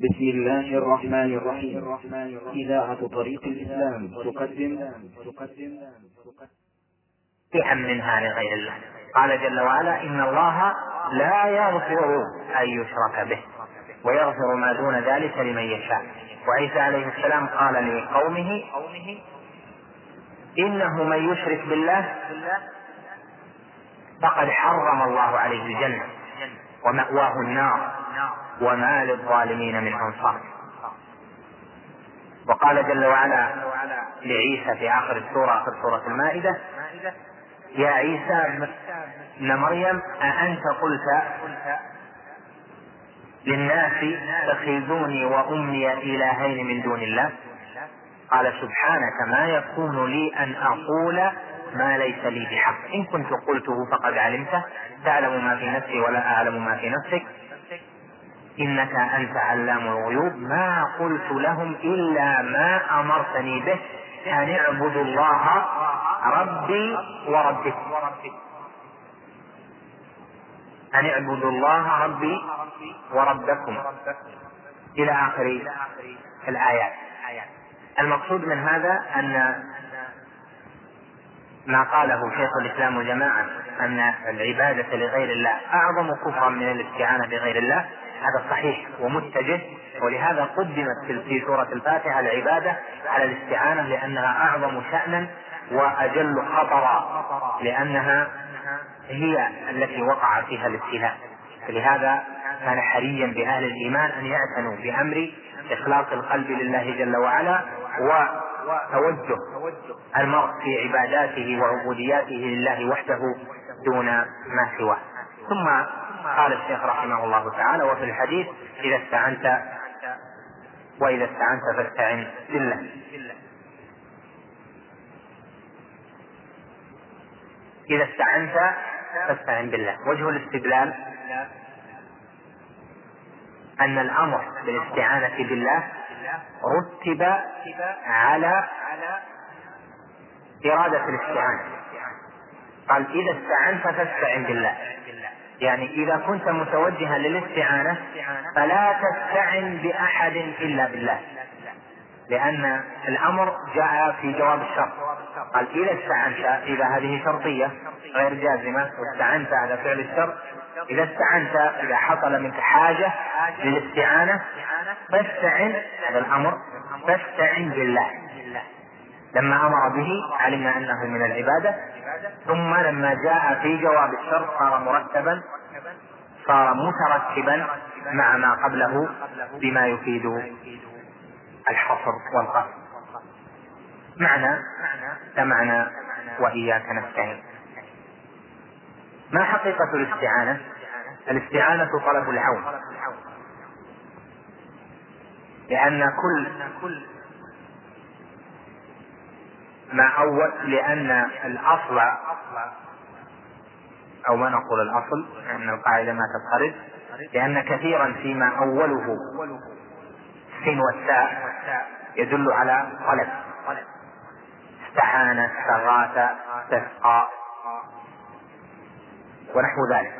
بسم الله الرحمن الرحيم. إذاعة طريق الإسلام تقدم. تقدم شيئا منها لغير الله. قال جل وعلا إن الله لا يغفر أن يشرك به ويغفر ما دون ذلك لمن يشاء. وعيسى عليه السلام قال لقومه إنه من يشرك بالله فقد حرم الله عليه الجنة ومأواه النار. وما للظالمين من أنصار. وقال جل وعلا لعيسى في آخر السورة آخر سورة المائدة يا عيسى ابن مريم أأنت قلت للناس اتخذوني وأمي إلهين من دون الله؟ قال سبحانك ما يكون لي أن أقول ما ليس لي بحق. إن كنت قلته فقد علمته. تعلم ما في نفسي ولا أعلم ما في نفسك. إنك أنت علام الغيوب. ما قلت لهم إلا ما أمرتني به. أن اعبدوا الله ربي وربكم أن اعبدوا الله ربي وربكم. إلى آخر الآيات. المقصود من هذا أن ما قاله شيخ الإسلام وجماعة أن العبادة لغير الله أعظم كفرا من الاستعانة بغير الله. هذا صحيح ومتجه ولهذا قدمت في سورة الفاتحة العبادة على الاستعانة لأنها أعظم شأنا وأجل خطرا لأنها هي التي وقع فيها الابتلاء. فلهذا كان حريا بأهل الإيمان أن يعتنوا بأمر إخلاص القلب لله جل وعلا وتوجه المرء في عباداته وعبودياته لله وحده دون ما سواه. ثم قال الشيخ رحمه الله تعالى وفي الحديث إذا استعنت وإذا استعنت فاستعن بالله. إذا استعنت فاستعن بالله. وجه الاستدلال أن الأمر بالاستعانة بالله رتب على إرادة الاستعانة. قال إذا استعنت فاستعن بالله. يعني إذا كنت متوجها للاستعانة فلا تستعن بأحد إلا بالله. لأن الأمر جاء في جواب الشرط. قال إذا استعنت إذا هذه شرطية غير جازمة واستعنت على فعل الشرط إذا استعنت إذا حصل منك حاجة للاستعانة فاستعن هذا الأمر فاستعن بالله. لما أمر به علمنا أنه من العبادة. ثم لما جاء في جواب الشرط صار مرتبا صار مترتبا مع ما قبله بما يفيد الحصر والقصر. معنى كمعنى وإياك نستعين. ما حقيقة الاستعانة؟ الاستعانة طلب العون. لأن كل ما أول لأن الأصل أو ما نقول الأصل لأن القاعدة ما تضطرد لأن كثيرا فيما أوله السين والتاء يدل على طلب استعان استغاث استسقى. ونحو ذلك.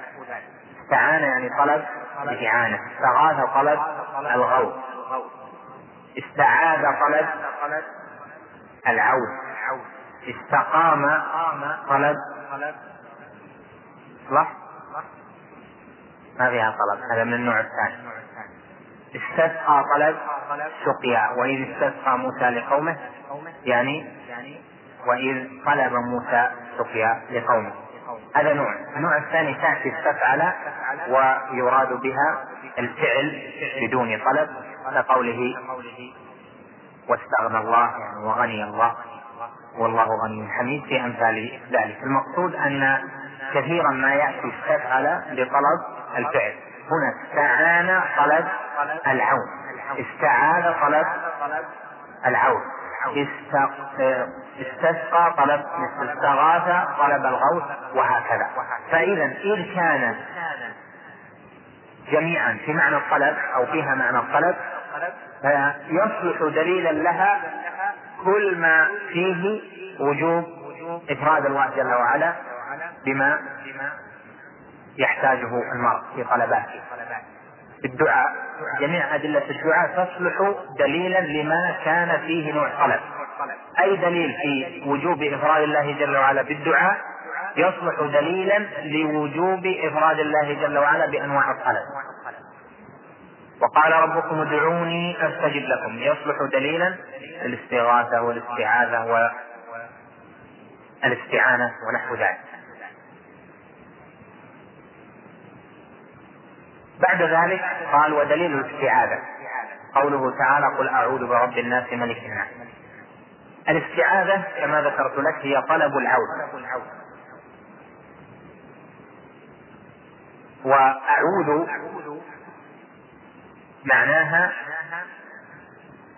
استعان يعني طلب الإعانة استغاث طلب الغوث. استعاذ طلب العوث. استقام طلب. صح؟ ما فيها طلب. هذا من النوع الثاني. استسقى طلب سقيا وإذ استسقى موسى لقومه يعني وإذ طلب موسى سقيا لقومه. هذا نوع. النوع الثاني تأتي استفعل ويراد بها الفعل بدون طلب كقوله واستغنى الله يعني وغني الله. والله غني حميد في أمثال ذلك. المقصود أن كثيرا ما يأتي استفعل لطلب الفعل. هنا استعان طلب العون. استعاذ طلب العون. استسقى طلب استغاث طلب الغوث وهكذا. فإذا إذ كان جميعا في معنى الطلب أو فيها معنى الطلب فيصلح دليلا لها كل ما فيه وجوب إفراد الله جل وعلا بما يحتاجه المرء في طلباته. بالدعاء جميع أدلة الدعاء تصلح دليلا لما كان فيه نوع طلب أي دليل في وجوب إفراد الله جل وعلا بالدعاء؟ يصلح دليلا لوجوب إفراد الله جل وعلا بأنواع الطلب. وقال ربكم ادعوني أستجب لكم. يصلح دليلا للاستغاثه والاستعاذة والاستعانه ونحو ذلك. بعد ذلك قال ودليل الاستعاذة. قوله تعالى قل أعوذ برب الناس ملك الناس. الاستعاذة كما ذكرت لك هي طلب العون وأعوذ معناها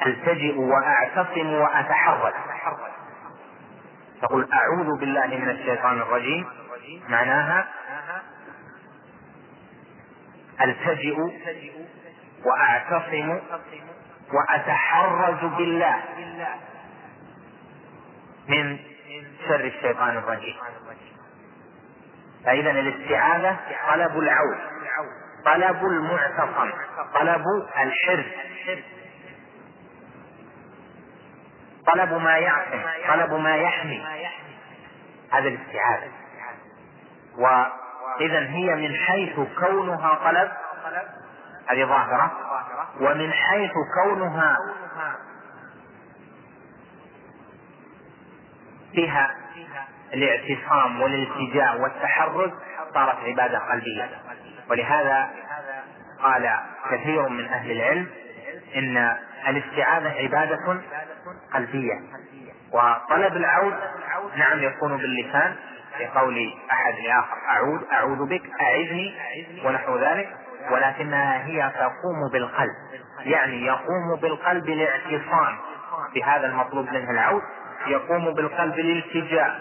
التجئ وأعتصم وأتحرك. تقول أعوذ بالله من الشيطان الرجيم. معناها التجئ وأعتصم واتحرز بالله من شر الشيطان الرجيم. فاذا الاستعاذة طلب العون طلب المعتصم طلب الحرز. طلب ما يعصم طلب ما يحمي. هذا الاستعاذة وإذا هي من حيث كونها طلب هذه ظاهرة. ومن حيث كونها فيها الاعتصام والالتجاء والتحرز صارت عبادة قلبية. ولهذا قال كثير من أهل العلم إن الاستعاذة عبادة قلبية. وطلب العود نعم يكون باللسان في قول أحد لآخر أعود أعوذ بك أعذني ونحو ذلك. ولكنها هي تقوم بالقلب يعني يقوم بالقلب الاعتصام بهذا المطلوب منه العود يقوم بالقلب الالتجاء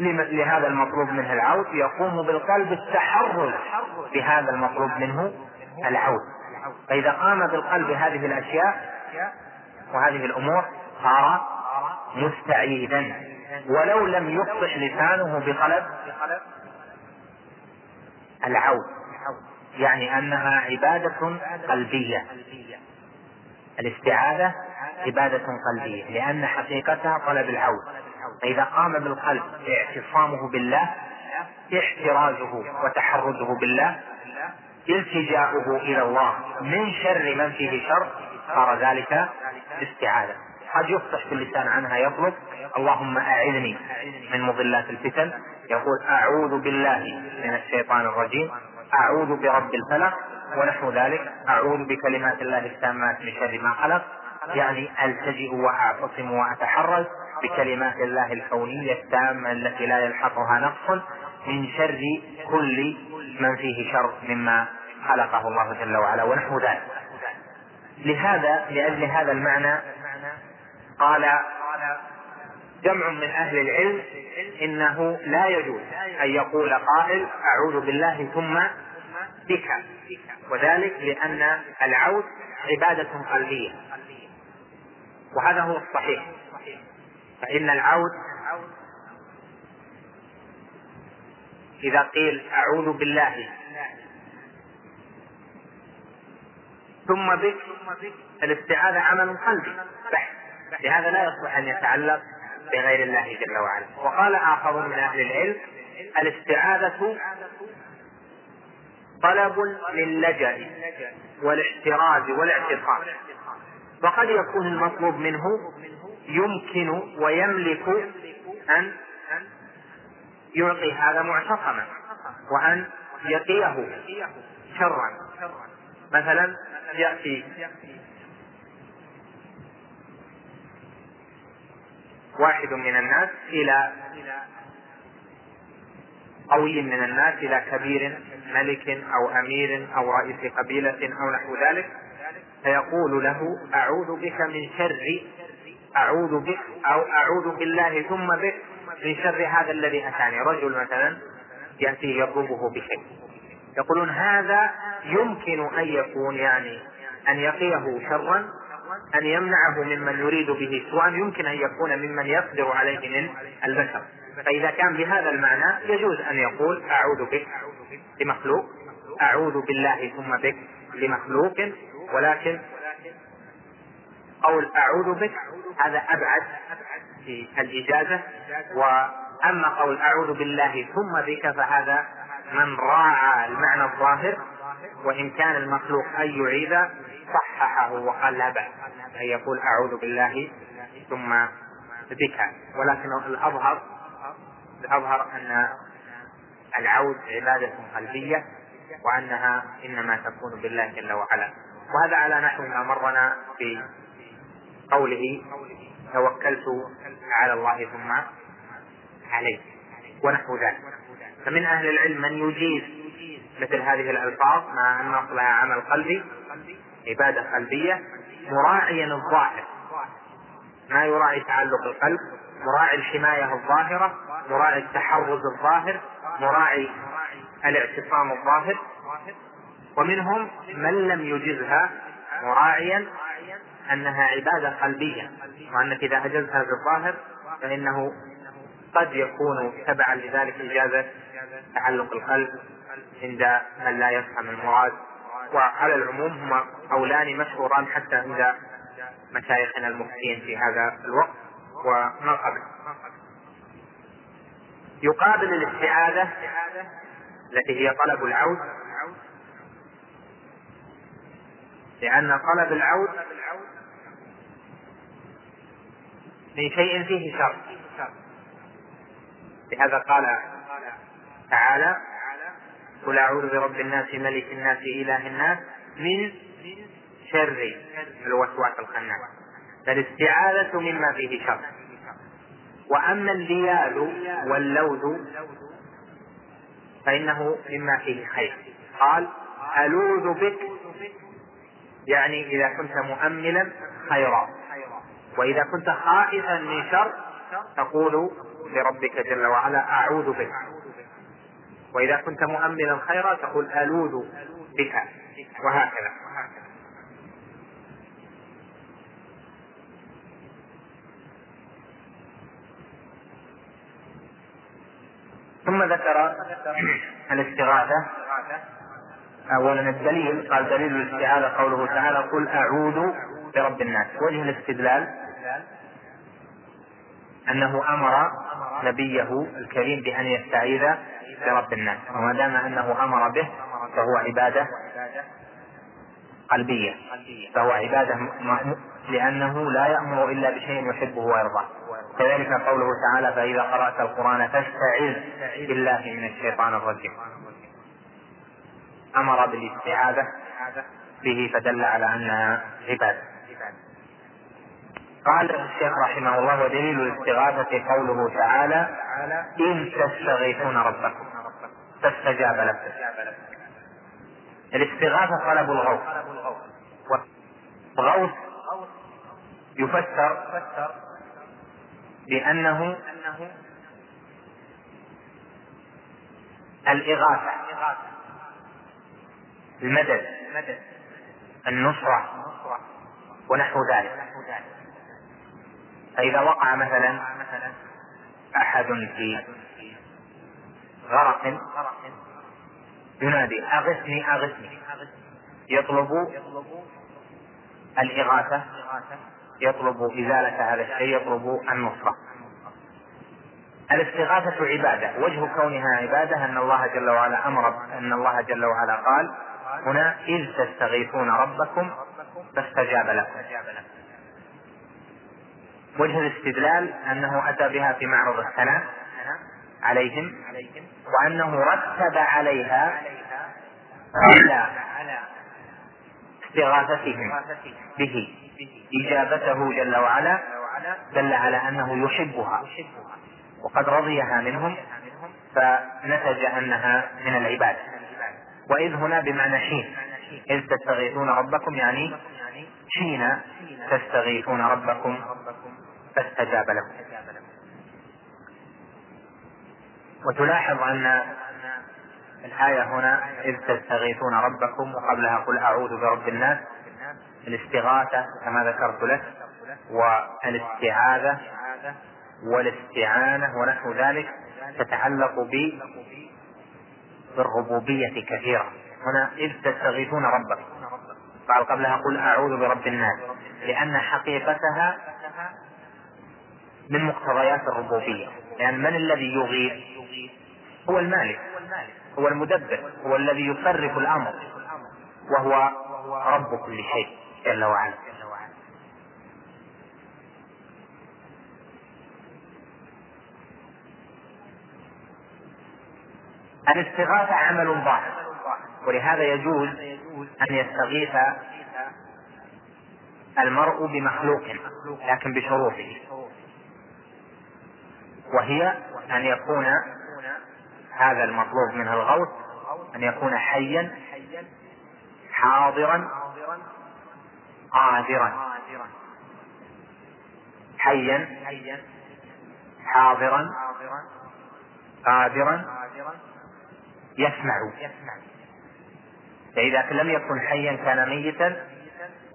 لهذا المطلوب منه العود يقوم بالقلب التحرز بهذا المطلوب منه العود. فإذا قام بالقلب هذه الأشياء وهذه الأمور صار مستعيدا. ولو لم يفصح لسانه بطلب العود. يعني أنها عبادة قلبية. الاستعاذة عبادة قلبية لأن حقيقتها طلب العود. فإذا قام بالقلب اعتصامه بالله احترازه وتحرزه بالله التجاؤه إلى الله من شر من فيه شر صار ذلك استعاذة قد يفتح في اللسان عنها يطلب اللهم أعذني من مضلات الفتن. يقول أعوذ بالله من الشيطان الرجيم. أعوذ برب الفلق. ونحو ذلك أعوذ بكلمات الله التامات من شر ما خلق. يعني ألتجئ وأعتصم وأتحرز بكلمات الله الكونية التامة التي لا يلحقها نقص من شر كل من فيه شر مما خلقه الله جل وعلا ونحو ذلك. لهذا لأجل هذا المعنى قال جمع من أهل العلم إنه لا يجوز أن يقول قائل أعوذ بالله ثم بك. وذلك لأن العود عبادة قلبية. وهذا هو الصحيح. فإن العود إذا قيل أعوذ بالله. ثم بك الاستعاذة عمل قلبي. بحث لهذا لا يصلح أن يتعلق بغير الله جل وعلا. وقال آخر من أهل العلم الاستعاذة طلب للجأ والاحتراز والاعتصام وقد يكون المطلوب منه يمكن ويملك أن يعطي هذا معتصما وأن يقيه شرا. مثلا يأتي واحد من الناس إلى قوي من الناس إلى كبير ملك أو أمير أو رئيس قبيلة أو نحو ذلك فيقول له أعوذ بك من شر أعوذ بك أو أعوذ بالله ثم بك من شر هذا الذي أتاني رجل مثلا يأتي يطلبه بشيء. يقولون هذا يمكن أن يكون يعني أن يقيه شرا أن يمنعه ممن يريد به سوءا يمكن أن يكون ممن يقدر عليه من البشر. فإذا كان بهذا المعنى يجوز أن يقول أعوذ بك لمخلوق أعوذ بالله ثم بك لمخلوق ولكن قول أعوذ بك هذا أبعد في الإجازة. وأما قول أعوذ بالله ثم بك فهذا من راعى المعنى الظاهر. وإن كان المخلوق أن يعيد صححه وقال لا بأس أن يقول أعوذ بالله ثم بك. ولكن الأظهر الأظهر أن العود عبادة قلبية وأنها إنما تكون بالله جل وعلا. وهذا على نحو ما مرنا في قوله توكلت على الله ثم عليه ونحو ذلك. فمن أهل العلم من يجيز مثل هذه الألفاظ مع أن أصلها عمل قلبي عبادة قلبية مراعيا الظاهر. ما يراعي تعلق القلب مراعي الحماية الظاهرة مراعي التحرز الظاهر مراعي الاعتصام الظاهر. ومنهم من لم يجزها مراعيا أنها عبادة قلبية وأنك إذا أجزتها بالظاهر فإنه قد يكون تبعا لذلك إجازة تعلق القلب عند من لا يفهم المراد. وعلى العموم هما قولان مشهوران حتى عند مشايخنا المفتين في هذا الوقت وما قبل. يقابل الاستعاذة التي هي طلب العود لأن طلب العود من شيء فيه شر. لهذا قال تعالى قل أعوذ برب الناس ملك الناس إله الناس من شر الوسواس الخناس. فالاستعاذة مما فيه شر. وأما الليال واللوذ فإنه مما فيه خير. قال ألوذ بك يعني إذا كنت مؤملا خيرا. وإذا كنت خائفا من شر تقول لربك جل وعلا أعوذ بك. وإذا كنت مؤملا خيرا تقول ألوذ بك. وهكذا. ثم ذكر الاستغاثة. أولا الدليل قال دليل الاستعاذة قوله تعالى قل أعوذ برب الناس. وجه الاستدلال؟ أنه أمر نبيه الكريم بأن يستعيذ برب الناس. وما دام أنه أمر به فهو عبادة قلبية. فهو عبادة لأنه لا يأمر إلا بشيء يحبه ويرضاه. كذلك قوله تعالى فإذا قرأت القرآن فاستعذ بالله من الشيطان الرجيم. أمر بالاستعاذة به فدل على أنها عبادة. قال الشيخ رحمه الله ودليل الاستغاثة قوله تعالى إن تستغيثون ربكم. فاستجاب لكم الاستغاثة طلب الغوث. والغوث يفسر بأنه الإغاثة. المدد النصرة ونحو ذلك. فإذا وقع مثلا أحد في غرق ينادي أغثني أغثني. يطلب الإغاثة يطلب إزالة هذا الشيء يطلب النصرة. الاستغاثة عبادة. وجه كونها عبادة أن الله جل وعلا أمر أن الله جل وعلا قال هنا إذ تستغيثون ربكم فاستجاب لكم. وجه الاستدلال أنه أتى بها في معرض الثناء عليهم وأنه رتب عليها على استغاثتهم به إجابته جل وعلا دل على أنه يحبها وقد رضيها منهم فنتج أنها من العبادة وإذ هنا بمعنى حين إذ تستغيثون ربكم يعني حين تستغيثون ربكم فاستجاب لكم. وتلاحظ أن الآية هنا إذ تستغيثون ربكم وقبلها قل أعوذ برب الناس الاستغاثة كما ذكرت لك والاستعاذة والاستعانة ونحو ذلك تتعلق بالربوبية كثيرا. هنا إذ تستغيثون ربكم قال قبلها قل أعوذ برب الناس. لأن حقيقتها من مقتضيات الربوبية. لأن من الذي يغيث؟ هو المالك. هو المدبر. هو الذي يصرف الأمر. وهو رب كل شيء جل وعلا. الاستغاثة عمل ظاهر. ولهذا يجوز أن يستغيث المرء بمخلوق لكن بشروطه. وهي أن يكون هذا المطلوب منه الغوث أن يكون حيا حاضرا قادرا. حيا حاضرا قادرا. يسمع. فإذا لم يكن حيا كان ميتا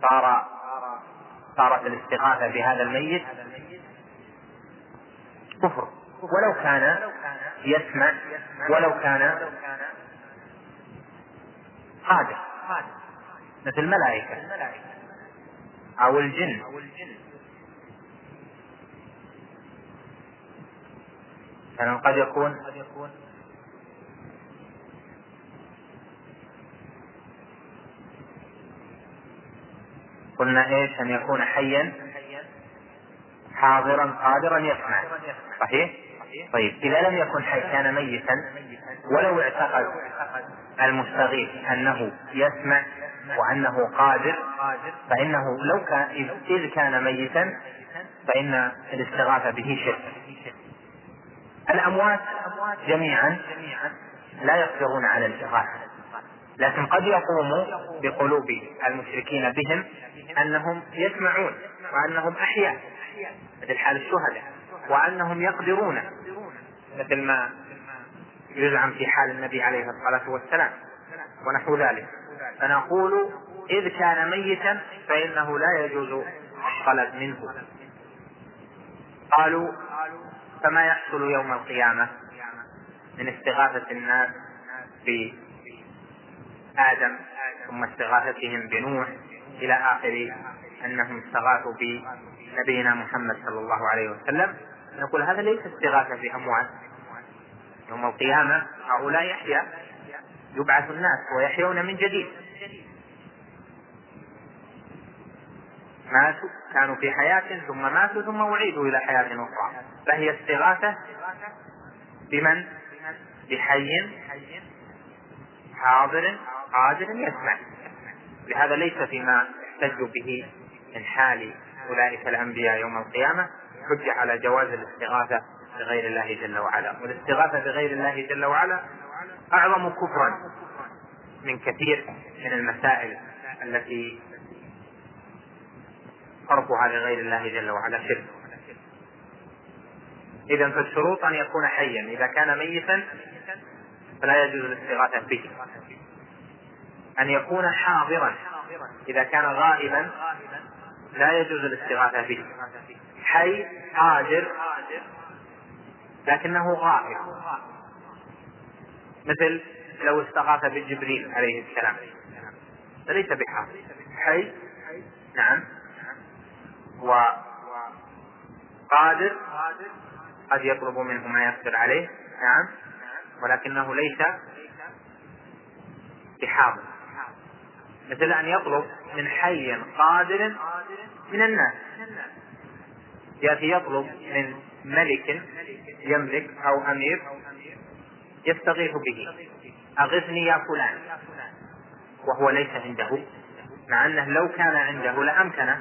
صار صارت الاستغاثة بهذا الميت كفر. ولو كان يسمع ولو كان قادر. مثل الملائكة أو الجن. كان قد يكون قلنا إيش؟ أن يكون حيا حاضرا قادرا يسمع صحيح؟ طيب إذا لم يكن حي كان ميتا ولو اعتقد المستغيث أنه يسمع وأنه قادر فإنه لو كان إذ كان ميتا فإن الاستغاثة به شرك. الأموات جميعا لا يقدرون على الاستغاثة. لكن قد يقوم بقلوب المشركين بهم أنهم يسمعون وأنهم أحياء مثل حال الشهداء وأنهم يقدرون مثل ما يزعم في حال النبي عليه الصلاة والسلام ونحو ذلك. فنقول إذ كان ميتا فإنه لا يجوز الطلب منه. قالوا فما يحصل يوم القيامة من استغاثة الناس بآدم ثم استغاثتهم بنوح إلى آخر أنهم استغاثوا بنبينا محمد صلى الله عليه وسلم. نقول هذا ليس استغاثة بأموات يوم القيامة هؤلاء يحيا يبعث الناس ويحيون من جديد. ماتوا كانوا في حياة ثم ماتوا ثم أعيدوا إلى حياة أخرى. فهي استغاثة بمن؟ بحي حاضر قادر يسمع. لهذا ليس فيما احتجوا به من حال أولئك الأنبياء يوم القيامة حجة على جواز الاستغاثة بغير الله جل وعلا. والاستغاثة بغير الله جل وعلا أعظم كفرا من كثير من المسائل التي صرفها لغير الله جل وعلا شرك. إذا فالشروط أن يكون حيا. إذا كان ميتا فلا يجوز الاستغاثة به أن يكون حاضرا إذا كان غائبا لا يجوز الاستغاثة به حي قادر لكنه غائب. مثل لو استغاث بجبريل عليه السلام. فليس بحاضر. حي نعم وقادر قد يطلب منه ما يقدر عليه. نعم. ولكنه ليس بحاضر. مثل أن يطلب من حي قادر من الناس. يأتي يطلب من ملك يملك أو أمير يستغيث به. أغثني يا فلان. وهو ليس عنده. مع أنه لو كان عنده لأمكنه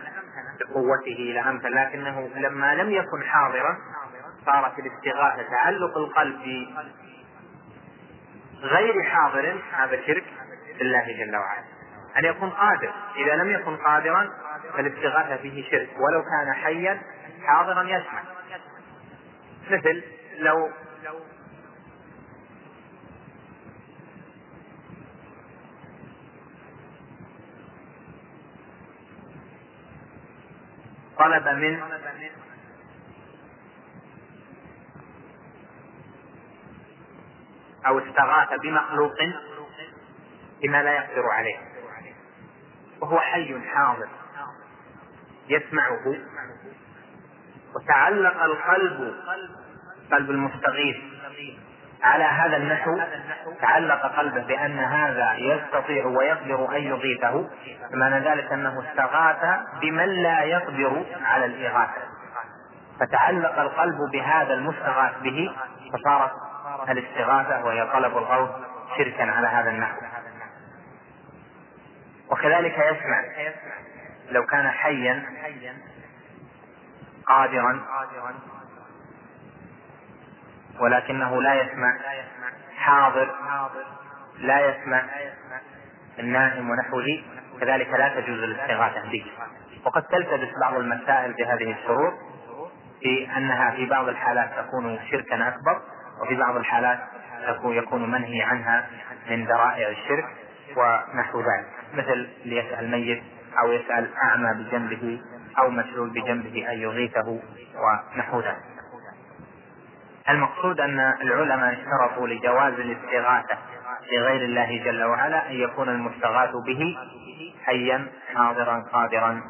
بقوته لأمكن. لكنه لما لم يكن حاضرا صارت الاستغاثة تعلق القلب غير حاضر هذا شرك بالله جل وعلا. أن يكون قادر إذا لم يكن قادرا فالاستغاثة به شرك. ولو كان حيا حاضرا يسمع. مثل لو طلب من أو استغاث بمخلوق بما لا يقدر عليه. وهو حي حاضر يسمعه. وتعلق القلب قلب المستغيث على هذا النحو. تعلق قلبه بأن هذا يستطيع ويقدر أن يغيثه. فمعنى ذلك أنه استغاث بمن لا يقدر على الإغاثة. فتعلق القلب بهذا المستغاث به. فصارت الاستغاثة وهي طلب الغوث شركا على هذا النحو. وكذلك يسمع لو كان حيا قادرا ولكنه لا يسمع حاضر لا يسمع النائم ونحوه كذلك لا تجوز الاستغاثة به. وقد تلتبس بعض المسائل بهذه الشروط في أنها في بعض الحالات تكون شركا أكبر. وفي بعض الحالات تكون يكون منهي عنها من ذرائع الشرك ونحو ذلك. مثل ليسأل ميت أو يسأل أعمى بجنبه أو مشلول بجنبه أن يغيثه ونحو ذلك. المقصود أن العلماء اشترطوا لجواز الاستغاثة بغير الله جل وعلا أن يكون المستغاث به حيا حاضرا قادرا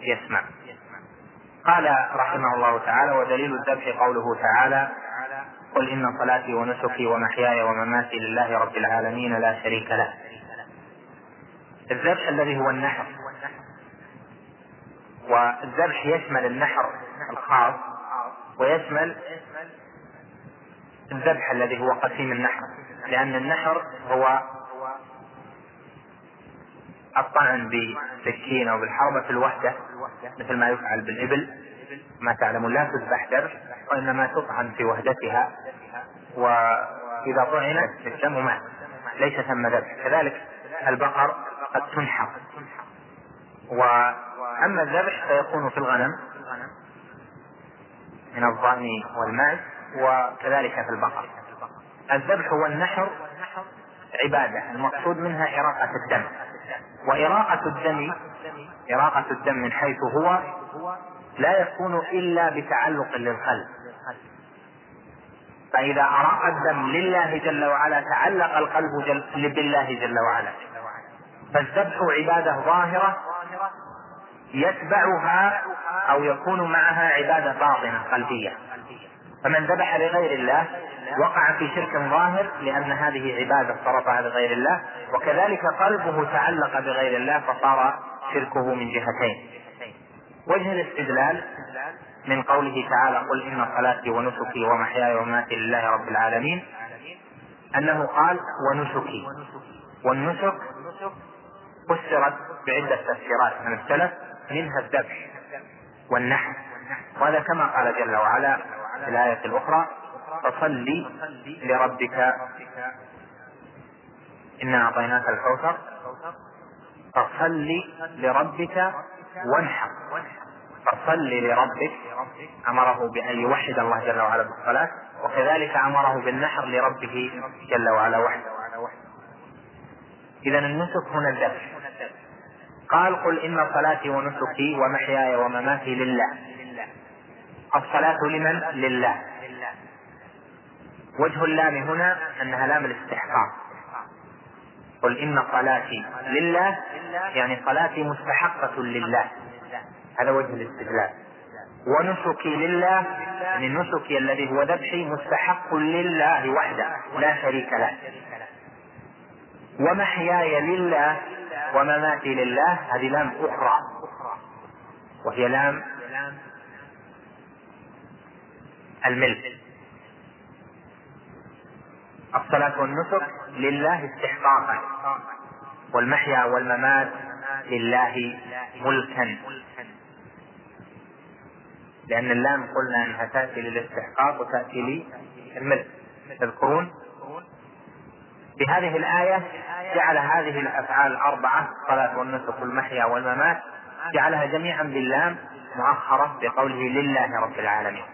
يسمع. قال رحمه الله تعالى ودليل الذبح قوله تعالى قل إن صلاتي ونسكي ومحياي ومماتي لله رب العالمين لا شريك له. الذبح الذي هو النحر. والذبح يشمل النحر الخاص ويشمل الذبح الذي هو قسيم النحر. لأن النحر هو الطعن بسكين أو بالحربة في الوحدة مثل ما يفعل بالإبل. ما تعلمون لا تذبح ذبح. وإنما تطعن في وحدتها وإذا طعنت الدم مات ليس ثم ذبح كذلك البقر قد تنحر. وأما الذبح فيكون في الغنم من الضأن والماعز وكذلك في البقر. الذبح والنحر عبادة. المقصود منها إراقة الدم. وإراقة الدم إراقة الدم من حيث هو لا يكون إلا بتعلق للقلب. فإذا أراق الدم لله جل وعلا تعلق القلب جل بالله جل وعلا. فالذبح عبادة ظاهرة يتبعها أو يكون معها عبادة باطنة قلبية. فمن ذبح لغير الله وقع في شرك ظاهر لأن هذه عبادة صرفها لغير الله وكذلك قلبه تعلق بغير الله فصار شركه من جهتين. وجه الاستدلال من قوله تعالى قل إن صلاتي ونسكي ومحياي ومماتي لله رب العالمين أنه قال ونسكي. والنسك فسرت بعدة تفسيرات من السلف منها الذبح والنحر وهذا كما قال جل وعلا في الآية الأخرى فصل لربك إنا أعطيناك الكوثر فصل لربك وانحر. فصل لربك أمره بأن يوحد الله جل وعلا بالصلاة وكذلك أمره بالنحر لربه جل وعلا وحده. إذا النسك هنا الذبح قال قل إن صلاتي ونسكي ومحياي ومماتي لله. الصلاة لمن؟ لله. وجه اللام هنا أنها لام الاستحقاق. قل إن صلاتي لله يعني صلاتي مستحقة لله. هذا وجه الاستدلال. ونسكي لله يعني نسكي الذي هو ذبحي مستحق لله وحده لا شريك له. ومحياي لله ومماتي لله هذه لام أخرى. وهي لام الملك. الصلاة والنسك لله استحقاقا. والمحيا والممات لله ملكا. لأن اللام قلنا أنها تأتي للاستحقاق وتأتي للملك. تذكرون؟ بهذه الآية جعل هذه الأفعال الأربعة الصلاة والنسك والمحيا والممات جعلها جميعا باللام مؤخرة بقوله لله رب العالمين.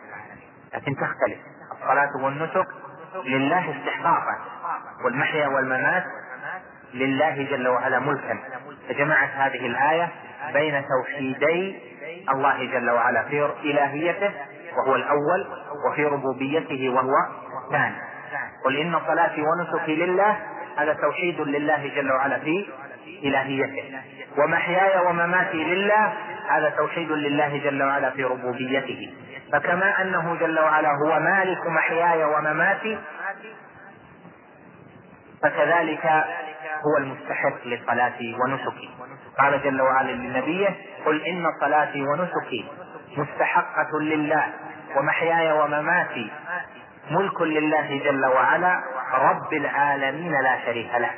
لكن تختلف. الصلاة والنسك لله استحقاقا والمحيا والممات لله جل وعلا ملكا. فجمعت هذه الآية بين توحيدي الله جل وعلا في إلهيته وهو الأول وفي ربوبيته وهو الثاني. قل إن صلاتي ونسكي لله هذا توحيد لله جل وعلا في إلهيته. ومحياي ومماتي لله هذا توحيد لله جل وعلا في ربوبيته. فكما أنه جل وعلا هو مالك محياي ومماتي فكذلك هو المستحق لصلاتي ونسكي. قال جل وعلا لنبيه قل إن صلاتي ونسكي مستحقة لله ومحياي ومماتي ملك لله جل وعلا رب العالمين لا شريك له.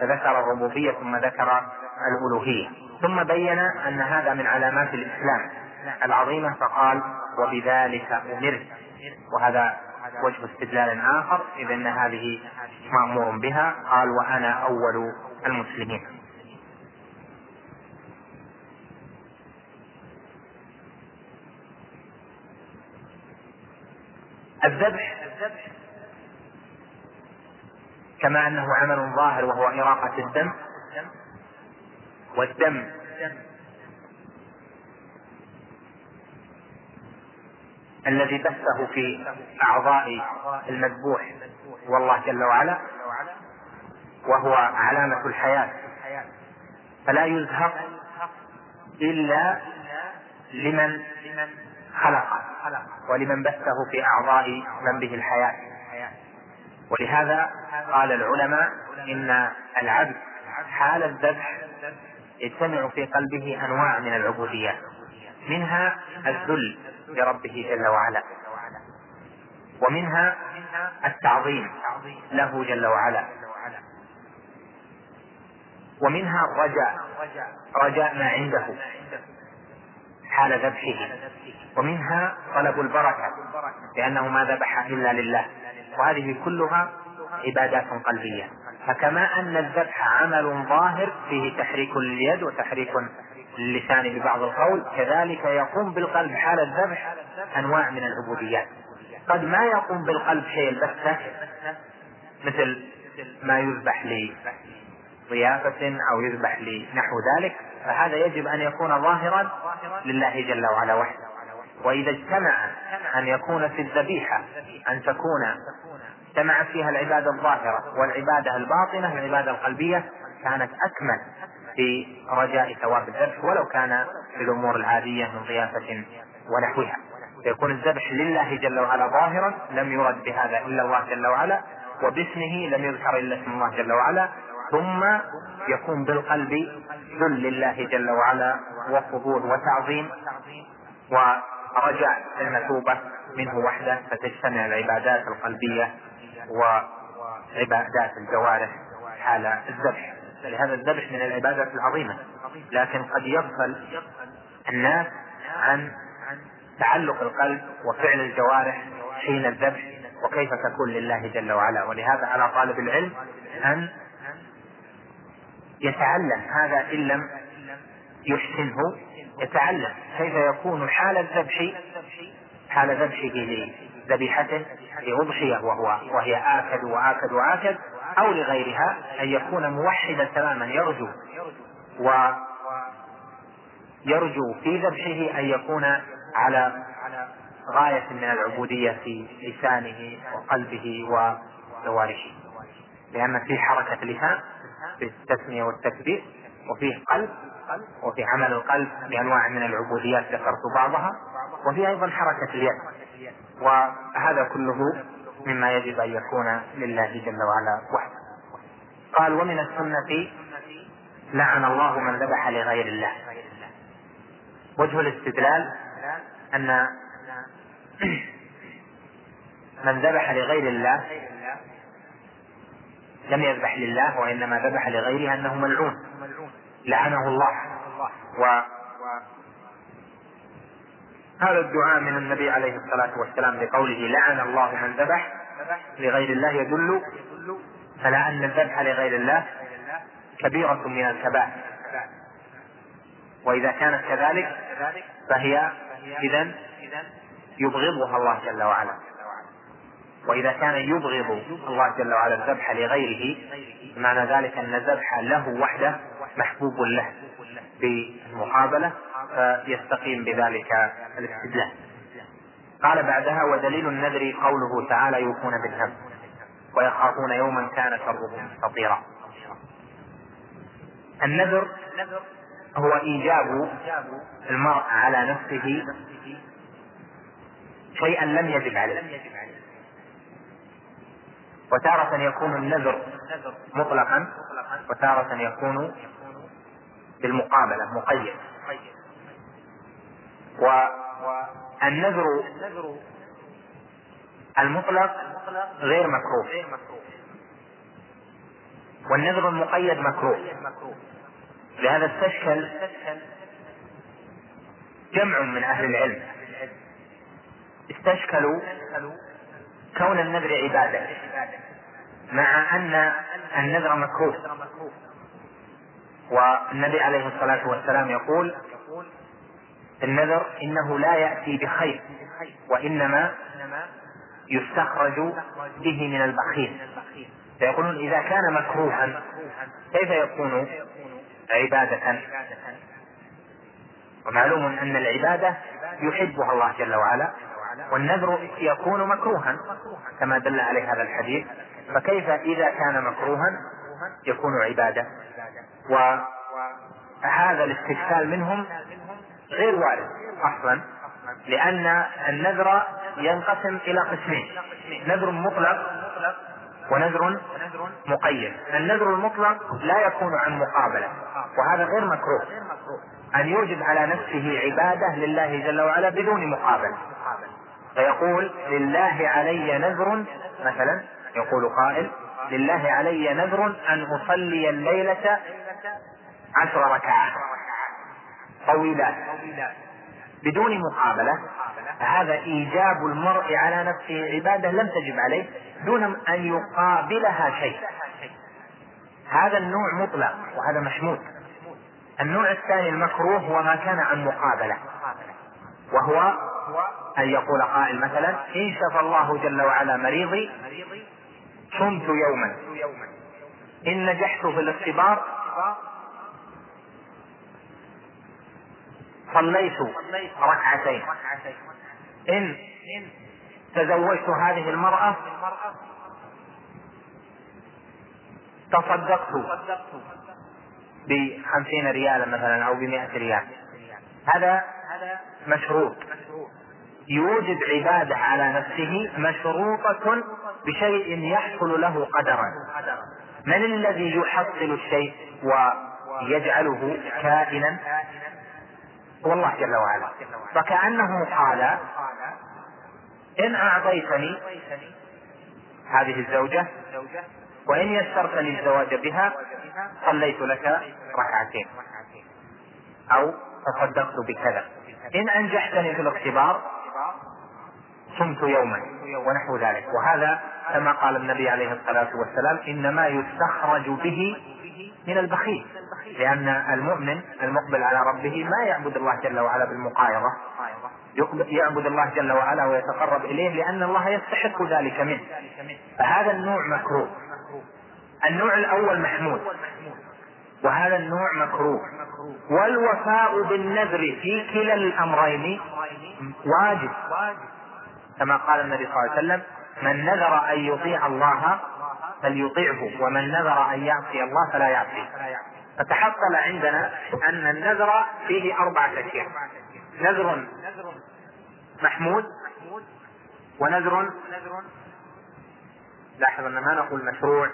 فذكر الربوبية ثم ذكر الألوهية. ثم بين أن هذا من علامات الإسلام العظيمة فقال وبذلك أمرت. وهذا وجه استدلال آخر إذ أن هذه مأمور بها. قال وأنا أول المسلمين. الذبح كما أنه عمل ظاهر وهو إراقة الدم والدم. الذي بثه في أعضاء المذبوح والله جل وعلا وهو علامة الحياة. فلا يزهق إلا لمن خلقه ولمن بثه في أعضاء من به الحياة. ولهذا قال العلماء إن العبد حال الذبح يجتمع في قلبه أنواع من العبوديات منها الذل لربه جل وعلا ومنها التعظيم له جل وعلا ومنها الرجاء رجاء ما عنده. حال ذبحه ومنها طلب البركة لأنه ما ذبح إلا لله. وهذه كلها عبادات قلبية. فكما أن الذبح عمل ظاهر فيه تحريك لليد وتحريك للسان ببعض القول كذلك يقوم بالقلب حال الذبح أنواع من العبوديات. قد ما يقوم بالقلب شيء البتة مثل ما يذبح لضيافة أو يذبح لنحو ذلك فهذا يجب أن يكون ظاهرا لله جل وعلا وحده. وإذا اجتمع أن يكون في الذبيحة أن تكون اجتمعت فيها العبادة الظاهرة والعبادة الباطنة العبادة القلبية كانت أكمل في رجاء ثواب الذبح ولو كان في الأمور العادية من ضيافة ونحوها. فيكون الذبح لله جل وعلا ظاهرا لم يرد بهذا إلا الله جل وعلا وباسمه لم يذكر إلا اسم الله جل وعلا ثم يكون بالقلب ذل لله جل وعلا وفضول وتعظيم ورجاء المثوبة منه وحده فتجتمع العبادات القلبية وعبادات الجوارح حال الذبح. لهذا الذبح من العبادات العظيمة. لكن قد يغفل الناس عن تعلق القلب وفعل الجوارح حين الذبح وكيف تكون لله جل وعلا. ولهذا على طالب العلم أن يتعلم هذا إن لم يحسنه يتعلم. كيف يكون حال الذبح؟ حال ذبحه لذبيحته لأضحية وهو وهي آكد وآكد وآكد أو لغيرها أن يكون موحدا تماما يرجو. و يرجو في ذبحه أن يكون على غاية من العبودية في لسانه وقلبه وجوارحه لأن في حركة لسان في التسمية والتكبير وفيه قلب وفي عمل القلب بأنواع من العبوديات ذكرت بعضها وفي أيضا حركة اليد. وهذا كله مما يجب أن يكون لله جل وعلا وحده. قال ومن السنة لعن الله من ذبح لغير الله. وجه الاستدلال أن من ذبح لغير الله لم يذبح لله وإنما ذبح لغيره أنه ملعون. لعنه الله. و هذا الدعاء من النبي عليه الصلاة والسلام بقوله لعن الله من ذبح لغير الله يدل على أن الذبح لغير الله كبيرة من الكبائر. وإذا كانت كذلك فهي إذا يبغضها الله جل وعلا. وإذا كان يبغض الله جل وعلا الذبح لغيره معنى ذلك أن الذبح له وحده محبوب له بالمقابلة فيستقيم بذلك الاستدلال. قال بعدها ودليل النذر قوله تعالى يوفون بالنذر ويخافون يوما كان شره مستطيرا النذر هو إيجاب المرء على نفسه شيئا لم يجب عليه. وتارة يكون النذر مطلقا وتارة يكون بالمقابلة مقيد. والنذر المطلق غير مكروه. والنذر المقيد مكروه. لهذا استشكل جمع من أهل العلم. استشكلوا كون النذر عبادة مع أن النذر مكروه. والنبي عليه الصلاة والسلام يقول النذر إنه لا يأتي بخير وإنما يستخرج به من البخيل. فيقولون إذا كان مكروها كيف يكون عبادة؟ ومعلوم أن العبادة يحبها الله جل وعلا. والنذر يكون مكروها كما دل عليه هذا الحديث. فكيف إذا كان مكروها يكون عبادة؟ وهذا الاستشكال منهم غير وارد أصلا لأن النذر ينقسم إلى قسمين نذر مطلق ونذر مقيد. النذر المطلق لا يكون عن مقابلة وهذا غير مكروه. أن يوجب على نفسه عبادة لله جل وعلا بدون مقابلة. فيقول لله علي نذر مثلا يقول قائل لله علي نذر أن أصلي الليلة عشر ركعات طويلات بدون مقابلة هذا إيجاب المرء على نفسه عبادة لم تجب عليه دون أن يقابلها شيء. هذا النوع مطلق وهذا محمود النوع الثاني المكروه هو ما كان عن مقابلة وهو أن يقول قائل مثلا إن شفى الله جل وعلا مريضي صمت يوما. إن نجحت في الاختبار صليت ركعتين. إن تزوجت هذه المرأة تصدقت بخمسين ريالا مثلا أو بمئة ريال. هذا مشروط. يوجد عبادة على نفسه مشروطة بشيء يحصل له قدرا. من الذي يحصل الشيء ويجعله كائنا؟ هو الله جل وعلا. فكأنه قال إن أعطيتني هذه الزوجة وإن يسرت لي الزواج بها صليت لك ركعتين. أو تصدقت بكذا. إن أنجحتني في الاختبار صمت يوما ونحو ذلك. وهذا كما قال النبي عليه الصلاة والسلام إنما يستخرج به من البخيل لأن المؤمن المقبل على ربه ما يعبد الله جل وعلا بالمقايضة يعبد الله جل وعلا ويتقرب إليه لأن الله يستحق ذلك منه. فهذا النوع مكروه. النوع الأول محمود. وهذا النوع مكروه. والوفاء بالنذر في كلا الأمرين واجب. كما قال النبي صلى الله عليه وسلم من نذر أن يطيع الله فليطيعه ومن نذر أن يعصي الله فلا يعصيه. فتحصل عندنا أن النذر فيه أربعة أشياء. نذر محمود ونذر لاحظ أن ما نقول مشروع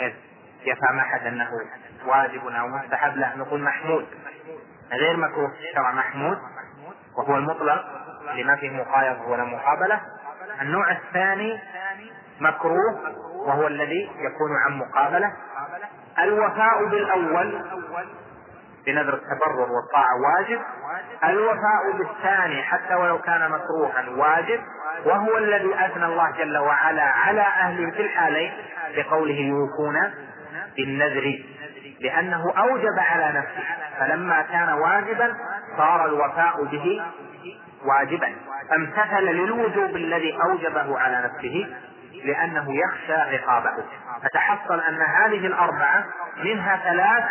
إذ يفهم أحد أنه واجب أو مستحب لا نقول محمود. غير مكروه شرع محمود. وهو المطلق لما فيه مقايضة ولا مقابلة. النوع الثاني مكروه وهو الذي يكون عن مقابلة. الوفاء بالأول بنذر التبرر والطاعة واجب. الوفاء بالثاني حتى ولو كان مكروها واجب. وهو الذي أثنى الله جل وعلا على أهله في الحالين بقوله يوفون بالنذر. لأنه أوجب على نفسه. فلما كان واجبا صار الوفاء به واجبا. فامتثل للوجوب الذي أوجبه على نفسه لأنه يخشى عقابه. فتحصل أن هذه الأربعة منها ثلاث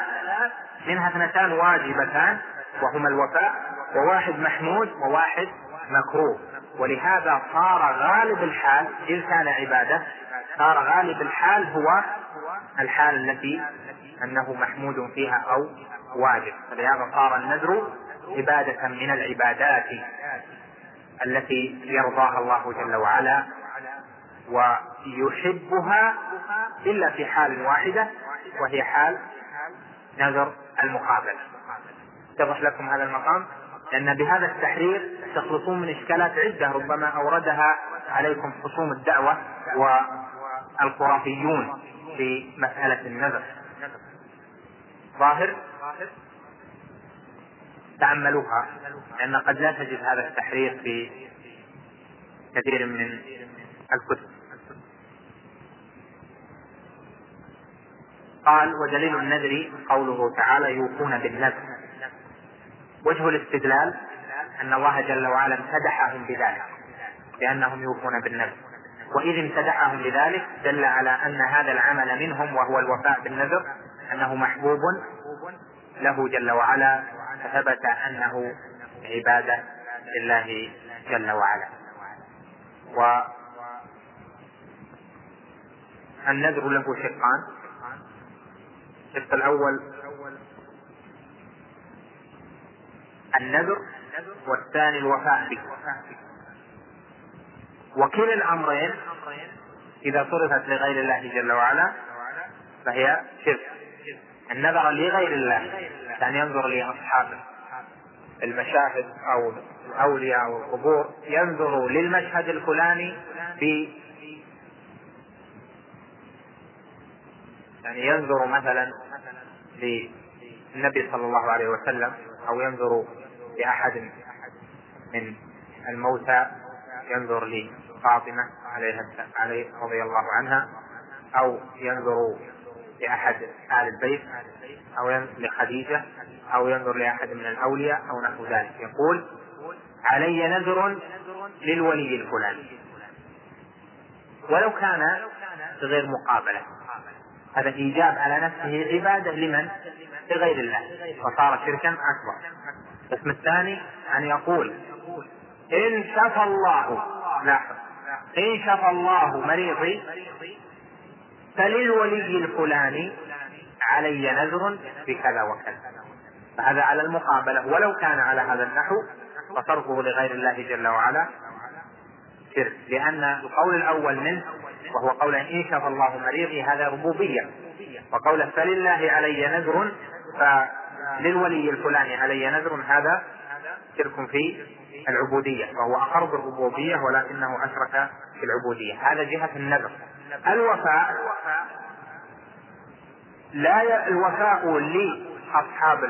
منها اثنتان واجبتان وهما الوفاء وواحد محمود وواحد مكروه. ولهذا صار غالب الحال إن كان عبادة صار غالب الحال هو الحال التي أنه محمود فيها أو واجب. فلهذا صار النذر عبادة من العبادات التي يرضاها الله جل وعلا ويحبها إلا في حال واحدة وهي حال نذر المقابلة. اتضح لكم هذا المقام؟ لأن بهذا التحرير تخلصون من إشكالات عدة ربما أوردها عليكم خصوم الدعوة والخرافيون في مسألة النذر. ظاهر تأملوها لأن قد لا تجد هذا التحرير في كثير من الكتب. قال ودليل النذر قوله تعالى يوفون بالنذر. وجه الاستدلال أن الله جل وعلا امتدحهم بذلك لأنهم يوفون بالنذر. وإذ امتدحهم بذلك دل على أن هذا العمل منهم وهو الوفاء بالنذر أنه محبوب له جل وعلا فثبت أنه عبادة لله جل وعلا. والنذر له شقان. الشق الأول النذر والثاني الوفاء به. وكلا الأمرين إذا صرفت لغير الله جل وعلا فهي شرك. النذر لغير الله كان ينظر لأصحاب المشاهد أو الأولياء أو القبور ينظر للمشهد الفلاني ب يعني ينظر مثلا للنبي صلى الله عليه وسلم أو ينظر لأحد من الموتى ينظر لفاطمة عليها عليه رضي الله عنها أو ينظر لأحد آل البيت أو لخديجة أو ينظر لأحد من الأولياء أو نحو ذلك. يقول علي نذر للولي الفلاني. ولو كان بغير مقابلة. هذا إيجاب على نفسه عبادة لمن؟ لغير الله. وصار شركا أكبر. القسم الثاني أن يقول إن شفى الله لاحظ إن شفى الله مريضي فللولي الفلاني علي نذر بكذا وكذا. فهذا على المقابلة. ولو كان على هذا النحو فصرفه لغير الله جل وعلا شرك. لأن القول الأول منه وهو قول إن شفى الله مريضي هذا ربوبية. وقول فلله علي نذر فللولي الفلاني علي نذر هذا شرك في العبودية. وهو أقر بالربوبية ولكنه أشرك في العبودية. هذا جهة النذر. الوفاء لا الوفاء لأصحاب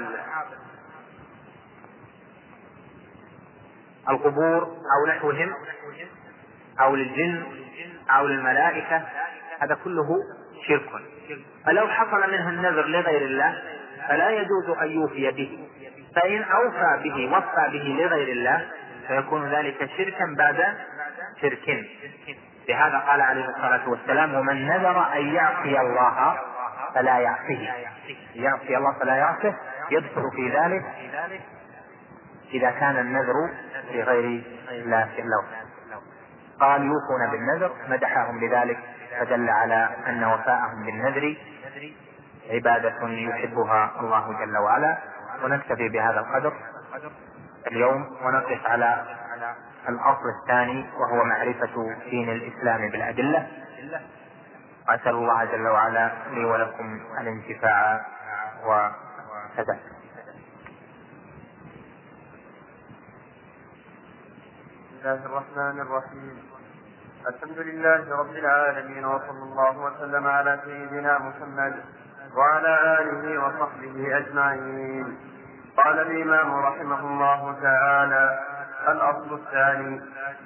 القبور أو نحوهم أو للجن أو للملائكة. هذا كله شرك. فلو حصل منه النذر لغير الله فلا يجوز أن يوفي به. فإن أوفى به وفى به لغير الله فيكون ذلك شركا بعد شرك. لهذا قال عليه الصلاة والسلام ومن نذر أن يعصي الله فلا يعصيه. يعصي الله فلا يعصيه يدخل في ذلك إذا كان النذر لغير الله جل وعلا قال يوفون بالنذر مدحهم بذلك فدل على أن وفاءهم بالنذر عبادة يحبها الله جل وعلا. ونكتفي بهذا القدر اليوم ونقف على الأصل الثاني وهو معرفة دين الإسلام بالأدلة. وأسأل الله جل وعلا لي ولكم الانتفاع وكذا بسم الله الرحمن الرحيم. الحمد لله رب العالمين وصلى الله وسلم على سيدنا محمد وعلى آله وصحبه أجمعين. قال الإمام رحمه الله تعالى الأصل الثاني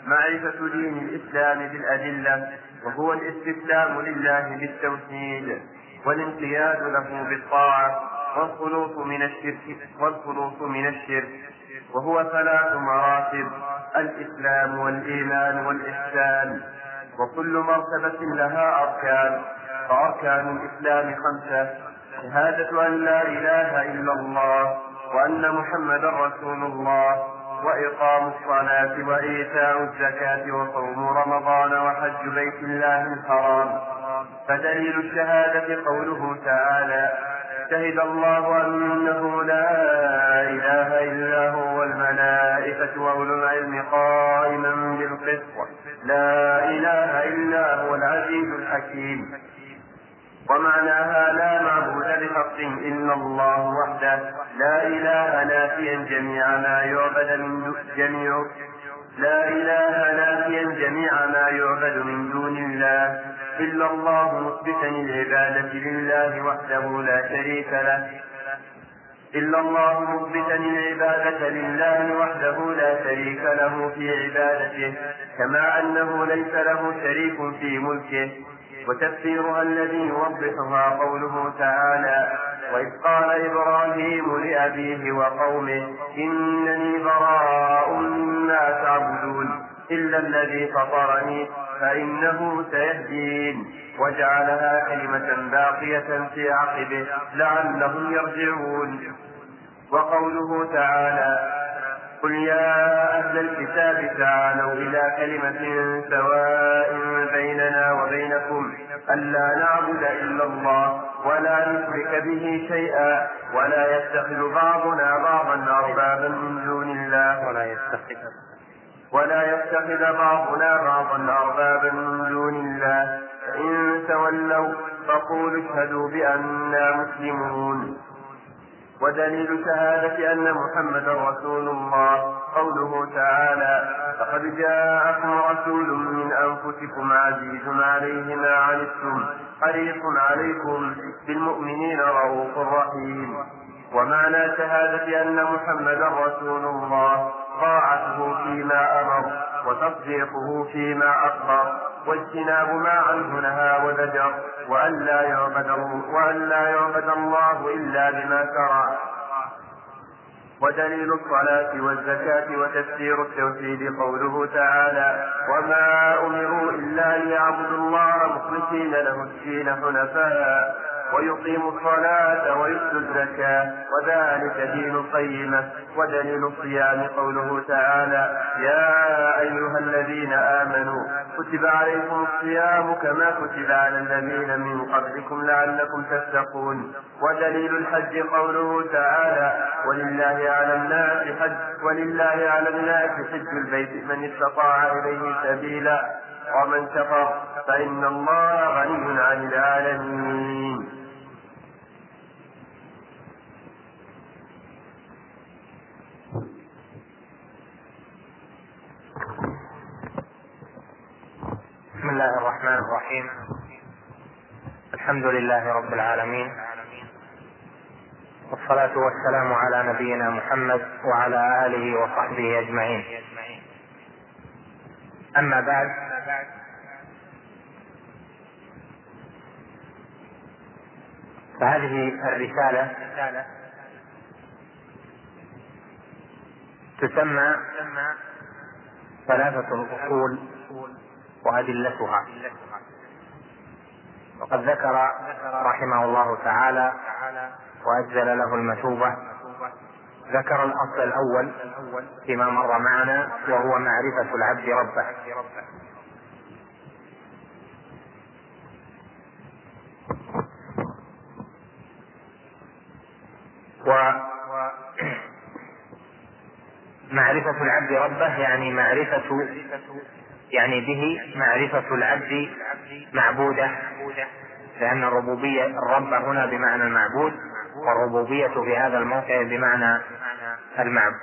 معرفة دين الإسلام بالأدلة وهو الاستسلام لله بالتوحيد والانقياد له بالطاعة والخلوص من الشرك والخلوص من الشرك وهو ثلاث مراتب الإسلام والإيمان والإحسان. وكل مرتبة لها أركان فأركان الإسلام خمسة شهادة أن لا إله إلا الله وأن محمدا رسول الله وإقام الصلاة وإيتاء الزكاة وصوم رمضان وحج بيت الله الحرام. فدليل الشهادة قوله تعالى شهد الله أنه لا إله إلا هو والملائكة وأولو العلم قائما بالقسط. لا إله إلا هو العزيز الحكيم. ومعناها لا معبود بحق إلا الله وحده. لا إله نافيا جميع ما يعبد من جميع لا إله نافيا جميع ما يعبد من دون الله. إلا الله مثبتا العبادة لله وحده لا شريك له. إلا الله مثبتا العبادة لله وحده لا شريك له في عبادته. كما أنه ليس له شريك في ملكه. وتفسيرها الذي يوضحها قوله تعالى وإذ قال إبراهيم لأبيه وقومه إنني براء مما تعبدون إلا الذي فطرني فإنه سيهدين وجعلها كلمة باقية في عقبه لعلهم يرجعون وقوله تعالى قل يا أهل الكتاب تعالوا إلى كلمة سواء بيننا وبينكم ألا نعبد إلا الله ولا نشرك به شيئا ولا يتخذ بعضنا بعضا أربابا من دون الله. ولا يتخذ ولا يتخذ بعضنا بعضا أربابا من دون الله. فإن تولوا فقولوا اشهدوا بأننا مسلمون. ودليل شهادة أن محمدا رسول الله. قوله تعالى لقد جاءكم رسول من أنفسكم عزيز عليه ما عنتم. حريص عليكم بالمؤمنين رؤوف رحيم. ومعنى شهادة أن محمدا رسول الله. طاعته فيما أمر وتصديقه فيما أخبر واجتناب ما عنه نهى وزجر وأن لا يعبد وأن لا يعبد الله إلا بما شرع. ودليل الصلاة والزكاة وتفسير التوحيد قوله تعالى وما أمروا إلا ليعبدوا الله مخلصين له الدين حنفاء. ويقيموا الصلاة ويؤتوا الزكاة وذلك دين القيمة ودليل الصيام قوله تعالى يا أيها الذين آمنوا كتب عليكم الصيام كما كتب على الذين من قبلكم لعلكم تتقون. ودليل الحج قوله تعالى ولله على الناس حج ولله على الناس حج البيت من استطاع إليه سبيلا ومن كفر فإن الله غني عن العالمين. الله الرحمن الرحيم الحمد لله رب العالمين والصلاة والسلام على نبينا محمد وعلى آله وصحبه أجمعين أما بعد فهذه الرسالة تسمى ثلاثة الأصول وأدلتها. وقد ذكر رحمه الله تعالى وأجزل له المثوبة. ذكر الأصل الأول فيما مر معنا وهو معرفة العبد ربه. و معرفة العبد ربه يعني معرفة يعني به معرفة العبد معبوده لأن الربوبية الرب هنا بمعنى المعبود والربوبية في هذا الموقع بمعنى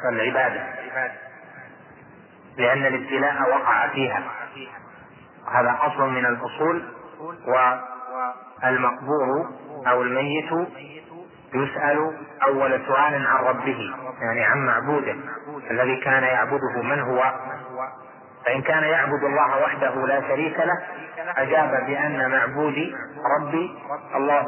العبادة. لأن الابتلاء وقع فيها. هذا أصل من الأصول والمقبور أو الميت يسأل أول سؤال عن ربه يعني عن معبوده الذي كان يعبده من هو؟ فإن كان يعبد الله وحده لا شريك له أجاب بأن معبودي ربي الله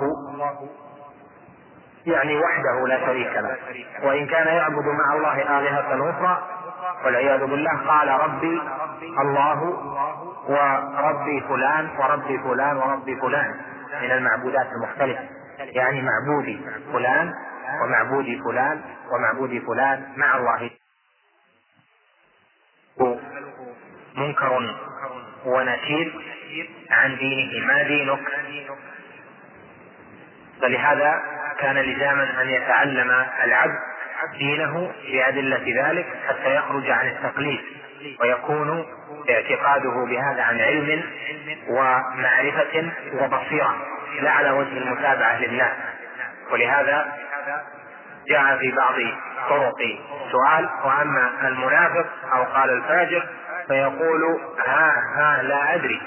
يعني وحده لا شريك له. وإن كان يعبد مع الله آلهة أخرى والعياذ بالله قال ربي الله وربي فلان وربي فلان وربي فلان من المعبودات المختلفة. يعني معبودي فلان ومعبودي فلان ومعبودي فلان مع الله منكر ونكير عن دينه. ما دينك؟ فلهذا كان لزاما أن يتعلم العبد دينه بأدلة ذلك حتى يخرج عن التقليد ويكون اعتقاده بهذا عن علم ومعرفة وبصيرة لا على وجه المتابعة للناس. ولهذا جاء في بعض طرق سؤال وأما المنافق أو قال الفاجر فيقول ها ها لا أدري.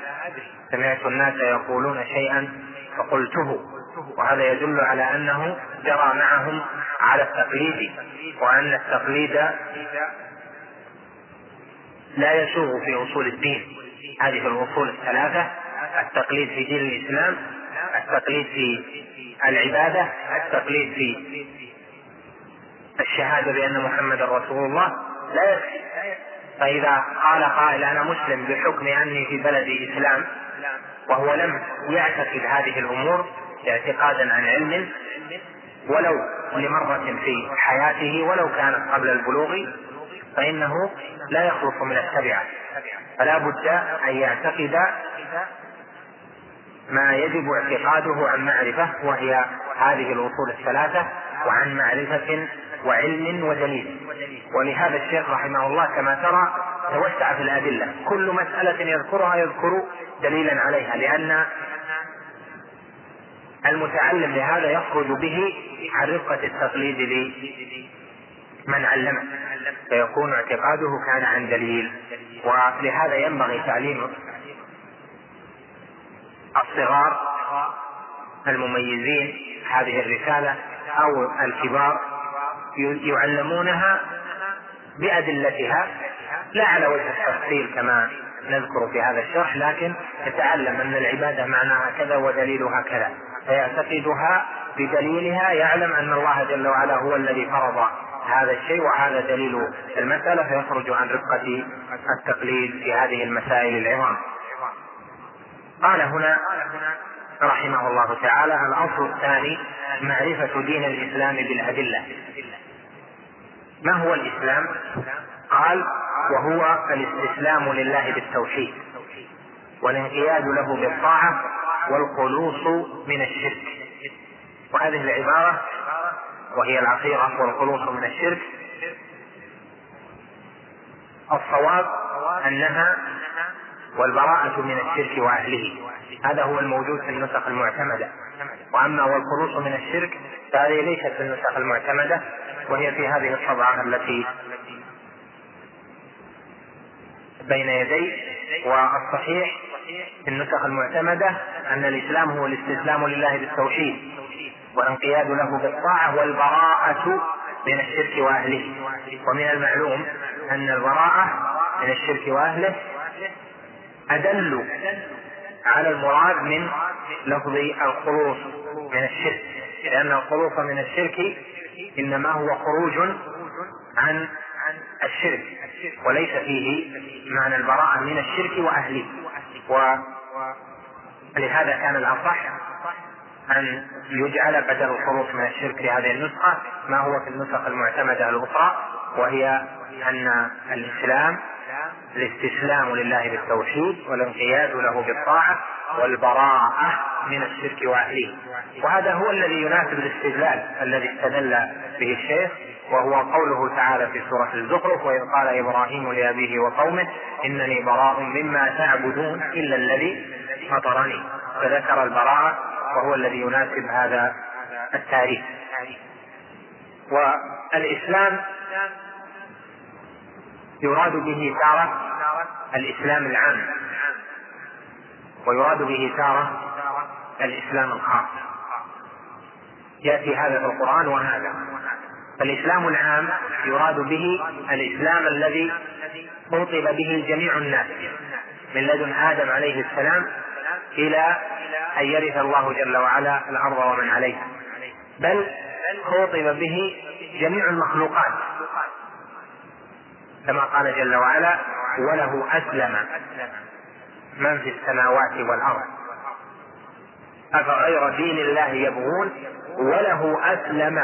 سمعت الناس يقولون شيئا فقلته. وهذا يدل على أنه جرى معهم على التقليد وأن التقليد لا يسوغ في أصول الدين. هذه الأصول الثلاثة التقليد في دين الإسلام التقليد في العبادة التقليد في الشهادة بأن محمدا رسول الله. لا يكفي. فإذا قال قائل أنا مسلم بحكم أني في بلد إسلام وهو لم يعتقد هذه الأمور اعتقادا عن علم ولو لمرة في حياته ولو كانت قبل البلوغ فإنه لا يخلص من التبعة. فلا بد أن يعتقد ما يجب اعتقاده عن معرفة وهي هذه الأصول الثلاثة وعن معرفة وعلم ودليل ولهذا الشيخ رحمه الله كما ترى توسع في الأدلة. كل مسألة يذكرها يذكر دليلا عليها لأن المتعلم لهذا يخرج به عن رفقة التقليد لمن علمه فيكون اعتقاده كان عن دليل. ولهذا ينبغي تعليم الصغار المميزين هذه الرسالة أو الكبار يعلمونها بأدلتها لا على وجه التفصيل كما نذكر في هذا الشرح لكن يتعلم أن العبادة معناها كذا ودليلها كذا فيعتقدها بدليلها يعلم أن الله جل وعلا هو الذي فرض هذا الشيء وهذا دليل المسألة فيخرج عن رفقة التقليد في هذه المسائل العظام. قال هنا رحمه الله تعالى الأصل الثاني معرفة دين الإسلام بالأدلة. ما هو الإسلام؟ قال وهو الاستسلام لله بالتوحيد والانقياد له بالطاعة والخلوص من الشرك. وهذه العبارة وهي العقيرة والخلوص من الشرك. الصواب أنها والبراءة من الشرك وأهله. هذا هو الموجود في النسخ المعتمدة. وأما والخلوص من الشرك فهذه ليست في النسخ المعتمدة. وهي في هذه الطبعة التي بين يدي والصحيح في النسخ المعتمدة أن الإسلام هو الاستسلام لله بالتوحيد والانقياد له بالطاعة والبراءة من الشرك وأهله. ومن المعلوم أن البراءة من الشرك وأهله أدل على المراد من لفظ الخلوص من الشرك لأن الخلوص من الشرك إنما هو خروج عن الشرك وليس فيه معنى البراءة من الشرك وأهله. ولهذا كان الأصح أن يجعل بدل الخروج من الشرك في هذه النسخة ما هو في النسخ المعتمدة الأخرى وهي أن الإسلام الاستسلام لله بالتوحيد والانقياد له بالطاعة والبراءة من الشرك وأهله. وهذا هو الذي يناسب الاستدلال الذي استدل به الشيخ وهو قوله تعالى في سورة الزخرف وإذ قال إبراهيم لأبيه وقومه إنني براء مما تعبدون إلا الذي فطرني فذكر البراءة وهو الذي يناسب هذا التاريخ. والإسلام يراد به تارة الإسلام العام. ويراد به تارة الإسلام الخاص. يأتي هذا في القرآن وهذا. فالإسلام العام يراد به الإسلام الذي خطب به جميع الناس من لدن آدم عليه السلام إلى أن يرث الله جل وعلا الأرض ومن عليها. بل خطب به جميع المخلوقات. كما قال جل وعلا وله أسلم من في السماوات والأرض؟ أفغير دين الله يبغون؟ وله أسلم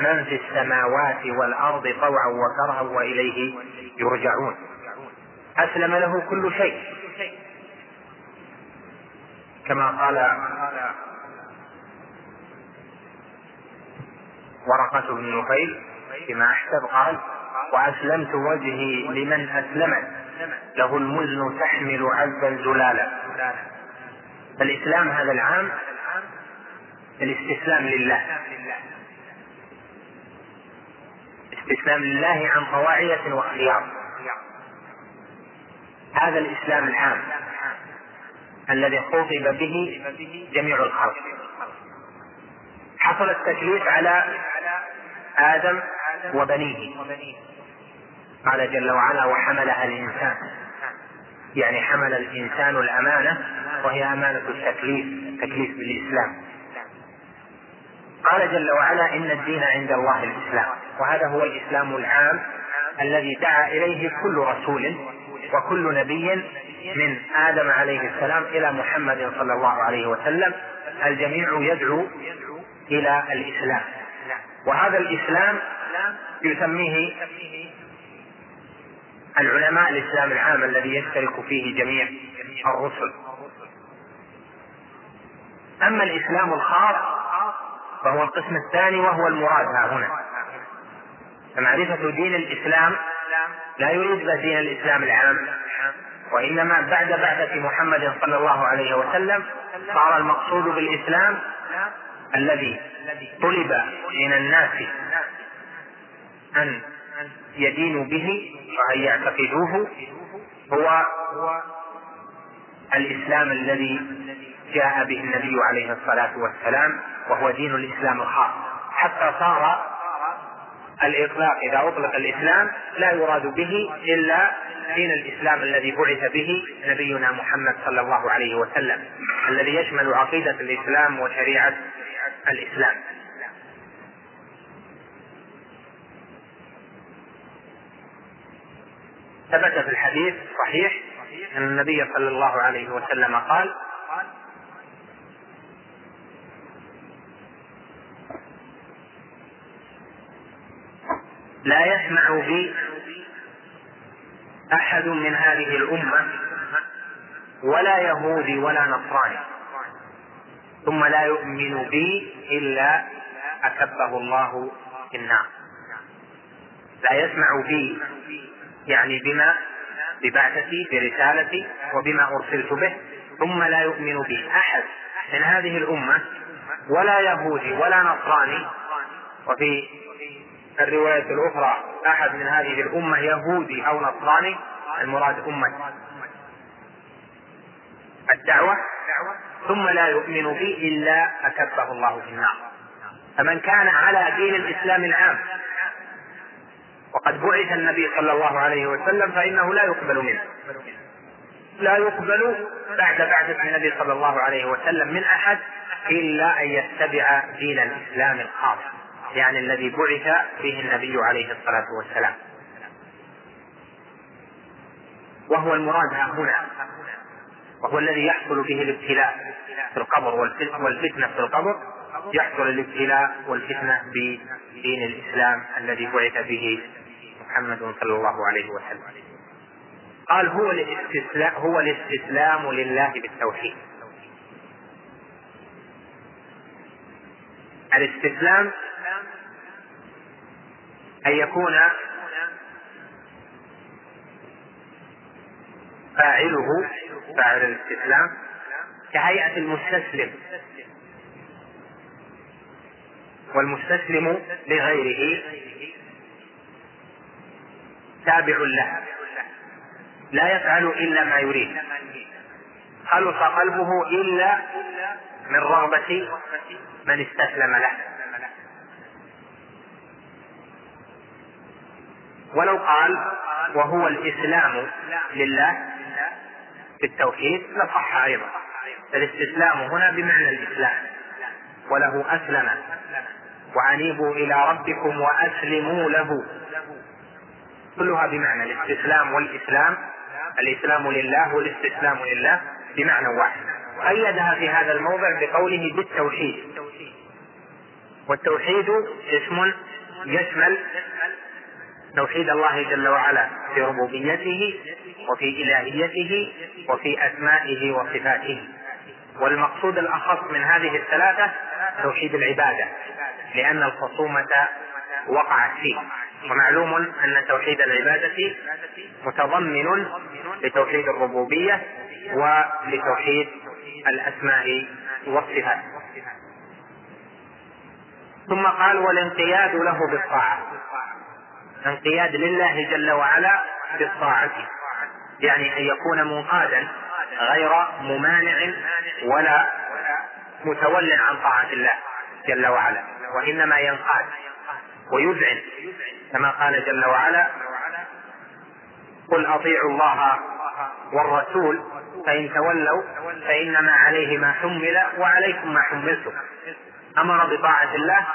من في السماوات والأرض طوعا وكرها وإليه يرجعون. أسلم له كل شيء. كما قال ورقة بن نفيل فيما أحسب قال وأسلمت وجهي لمن أسلمت. له المزن تحمل عذبا زلالا. الإسلام هذا العام الاستسلام لله. استسلام لله عن طواعية واختيار هذا الإسلام العام الذي خطب به جميع الخلق. حصل التكليف على آدم وبنيه. قال جل وعلا وحملها الإنسان. يعني حمل الإنسان الأمانة وهي أمانة التكليف تكليف بالإسلام. قال جل وعلا إن الدين عند الله الإسلام. وهذا هو الإسلام العام الذي دعا إليه كل رسول وكل نبي من آدم عليه السلام إلى محمد صلى الله عليه وسلم. الجميع يدعو إلى الإسلام. وهذا الإسلام يسميه العلماء الإسلام العام الذي يشترك فيه جميع الرسل. أما الإسلام الخاص فهو القسم الثاني وهو المراد ها هنا. فمعرفة دين الإسلام لا يريد دين الإسلام العام وإنما بعد بعثة محمد صلى الله عليه وسلم صار المقصود بالإسلام الذي طلب من الناس أن يدينوا به وأن يعتقدوه هو الإسلام الذي جاء به النبي عليه الصلاة والسلام وهو دين الإسلام الخاص. حتى صار الإطلاق إذا أطلق الإسلام لا يراد به إلا دين الإسلام الذي بعث به نبينا محمد صلى الله عليه وسلم الذي يشمل عقيدة الإسلام وشريعة الإسلام. ثبت في الحديث صحيح أن النبي صلى الله عليه وسلم قال لا يسمع بي أحد من هذه الأمة ولا يهودي ولا نصراني ثم لا يؤمن بي إلا أكبه الله في النار. لا يسمع بي يعني بما ببعثتي برسالتي وبما أرسلت به ثم لا يؤمن بي أحد من هذه الأمة ولا يهودي ولا نصراني. وفي الرواية الأخرى أحد من هذه الأمة يهودي أو نصراني المراد أمة الدعوة. ثم لا يؤمن بي إلا أكبه الله في النار. فمن كان على دين الإسلام العام وقد بعث النبي صلى الله عليه وسلم فإنه لا يقبل منه. لا يقبل بعد بعثة النبي صلى الله عليه وسلم من أحد إلا أن يتبع دين الإسلام الخاص يعني الذي بعث به النبي عليه الصلاة والسلام. وهو المراد ها هنا وهو الذي يحصل به الابتلاء في القبر والفتنة في القبر يحصل الابتلاء والفتنة بدين الإسلام الذي بعث به محمد صلى الله عليه وسلم. قال هو الاستسلام هو الاستسلام لله بالتوحيد. الاستسلام أن يكون فاعله فاعل الاستسلام كهيئة المستسلم. والمستسلم لغيره تابع له. لا يفعل إلا ما يريد. خلص قلبه إلا من رغبة من استسلم له. ولو قال وهو الإسلام لله بالتوحيد لصح أيضا. الاستسلام هنا بمعنى الإسلام. وله أسلم. وأنيبوا إلى ربكم وأسلموا له. كلها بمعنى الاستسلام والإسلام. الإسلام لله والاستسلام لله بمعنى واحد. أيدها في هذا الموضع بقوله بالتوحيد. والتوحيد اسم يشمل توحيد الله جل وعلا في ربوبيته وفي إلهيته وفي أسمائه وصفاته. والمقصود الأخص من هذه الثلاثة توحيد العبادة لأن الخصومة وقعت فيه. ومعلوم أن توحيد العبادة متضمن لتوحيد الربوبية ولتوحيد الأسماء والصفات. ثم قال والانقياد له بالطاعة. انقياد لله جل وعلا بالطاعة. يعني أن يكون منقادا غير ممانع ولا متول عن طاعة الله جل وعلا وإنما ينقاد ويذعن كما قال جل وعلا قل أطيعوا الله والرسول فإن تولوا فإنما عليه ما حمل وعليكم ما حملتم. أمر بطاعة الله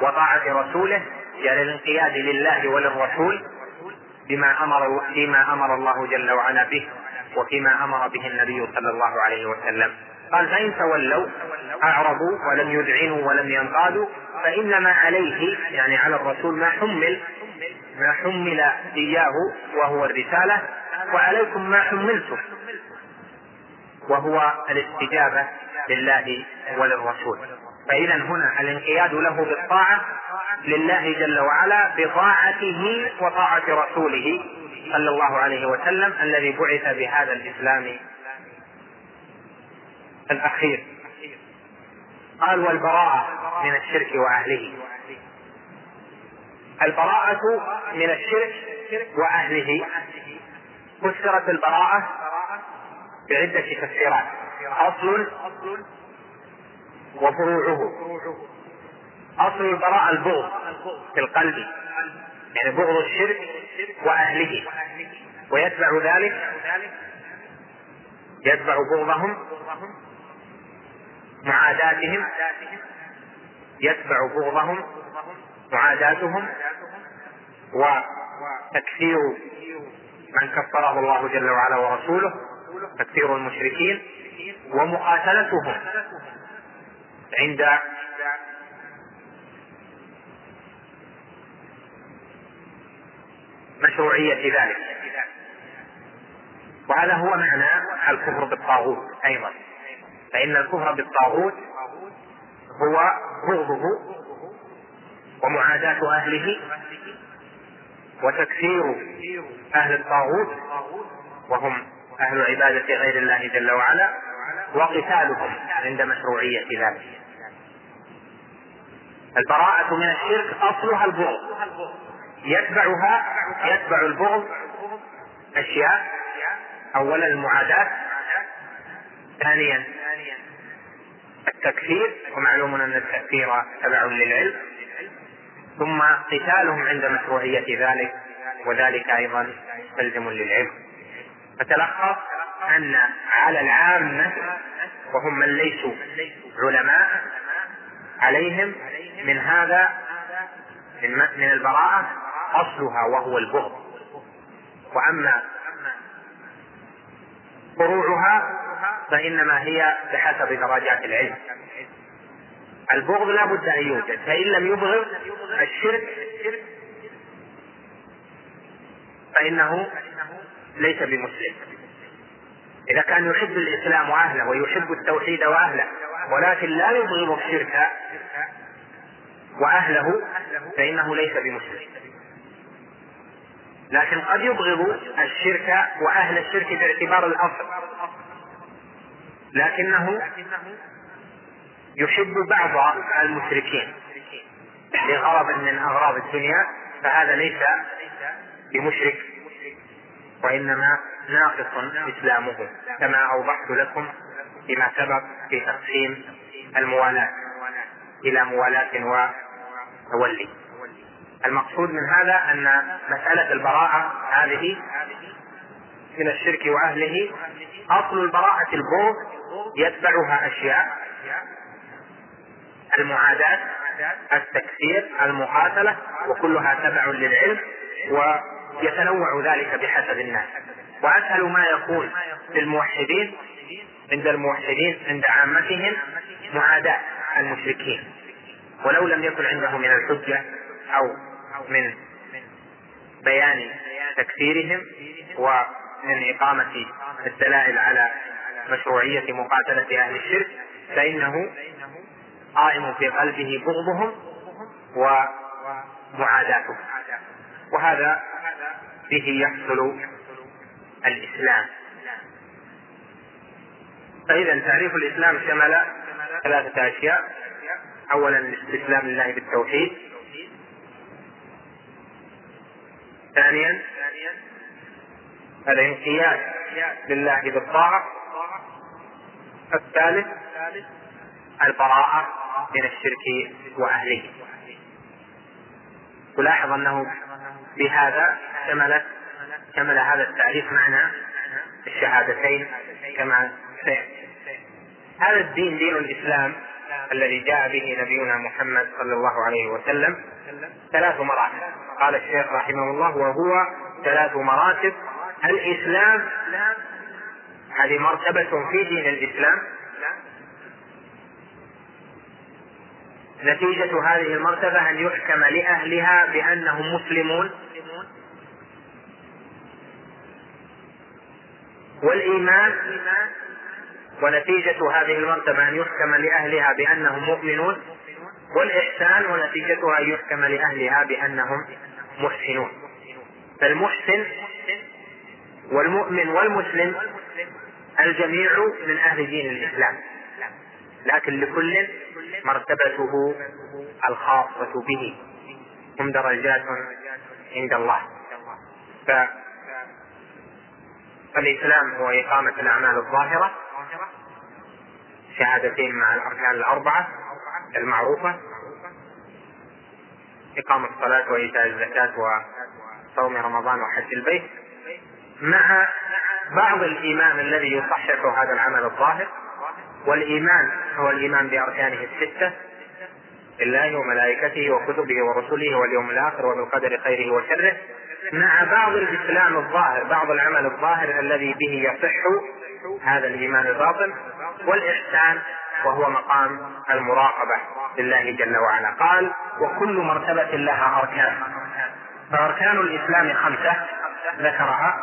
وطاعة رسوله يعني الانقياد لله وللرسول بما أمر فيما أمر الله جل وعلا به وفيما أمر به النبي صلى الله عليه وسلم. قال فإن تولوا أعرضوا ولم يذعنوا ولم ينقادوا فإنما عليه يعني على الرسول ما حمل ما حمل إياه وهو الرسالة وعليكم ما حملتم وهو الاستجابة لله وللرسول. فإذا هنا الانقياد له بالطاعة لله جل وعلا بطاعته وطاعة رسوله صلى الله عليه وسلم الذي بعث بهذا الإسلام الأخير. قال والبراءة من الشرك وأهله. البراءة من الشرك وأهله. فسرت البراءة بعدة تفسيرات. أصل وفروعه. أصل البراءة البغض في القلب. يعني بغض الشرك وأهله. ويتبع ذلك. يتبع بغضهم. معاداتهم يتبع بغضهم معاداتهم وتكفير من كفره الله جل وعلا ورسوله تكفير المشركين ومقاتلتهم عند مشروعية ذلك. وهذا هو معنى الكفر بالطاغوت أيضا. فإن الكفر بالطاغوت هو بغضه ومعاداة أهله وتكفير أهل الطاغوت وهم أهل عبادة غير الله جل وعلا وقتالهم عند مشروعية ذلك. البراءة من الشرك أصلها البغض. يتبعها يتبع البغض أشياء. أولا المعاداة. ثانيا التكفير ومعلوم أن التكفير تبع للعلم. ثم قتالهم عند مشروعية ذلك وذلك أيضا مستلزم للعلم. فتلخص أن على العامة وهم من ليسوا علماء عليهم من هذا من البراءة أصلها وهو البغض. وأما فروعها فإنما هي بحسب درجات العلم. البغض لا بد أن يوجد فإن لم يبغض الشرك فإنه ليس بمسلم. إذا كان يحب الإسلام وأهله ويحب التوحيد وأهله ولكن لا يبغض الشرك وأهله فإنه ليس بمسلم. لكن قد يبغض الشرك وأهل الشرك باعتبار الأصل. لكنه يحب بعض المشركين لغرض من أغراض الدنيا فهذا ليس بمشرك وإنما ناقص إسلامه كما أوضحت لكم فيما سبق في تقسيم الموالاة إلى موالاة وتولي. المقصود من هذا أن مسألة البراءة هذه من الشرك وأهله أصل البراءة البغض يتبعها أشياء المعاداة التكفير المقاتلة وكلها تبع للعلم ويتنوع ذلك بحسب الناس. وأسهل ما يكون للموحدين عند الموحدين عند عامتهم معاداة المشركين. ولو لم يكن عنده من الحجة أو من بيان تكفيرهم ومن إقامة الدلائل على مشروعية مقاتلة أهل الشرك فإنه قائم في قلبه بغضهم ومعاداتهم. وهذا به يحصل الإسلام. فإذا تعريف الإسلام شمل ثلاثة أشياء. أولا الاستسلام لله بالتوحيد. ثانيا الانقياد لله بالطاعة. الثالث البراءة من الشرك وأهله. تلاحظ أنه بهذا شملت شمل هذا التعريف معنى الشهادتين كما سيأتي. هذا الدين دين الإسلام الذي جاء به نبينا محمد صلى الله عليه وسلم ثلاث مراتب. قال الشيخ رحمه الله وهو ثلاث مراتب الإسلام هذه مرتبة في دين الإسلام. نتيجة هذه المرتبة أن يحكم لأهلها بأنهم مسلمون. والإيمان ونتيجة هذه المرتبة أن يحكم لأهلها بأنهم مؤمنون. والإحسان ونتيجتها أن يحكم لأهلها بأنهم محسنون. فالمحسن والمؤمن والمسلم الجميع من أهل دين الإسلام. لكن لكل مرتبته الخاصة به هم درجات عند الله. فالإسلام هو إقامة الأعمال الظاهرة شهادتين مع الأركان الأربعة المعروفة إقامة الصلاة وإيتاء الزكاة وصوم رمضان وحج البيت. مع بعض الإيمان الذي يصحح هذا العمل الظاهر والإيمان هو الإيمان بأركانه الستة بالله وملائكته وكتبه ورسله واليوم الآخر وبالقدر خيره وشره مع بعض الإسلام الظاهر بعض العمل الظاهر الذي به يصح هذا الإيمان الباطن والإحسان وهو مقام المراقبة لله جل وعلا. قال وكل مرتبة لها أركان. فأركان الإسلام خمسة ذكرها.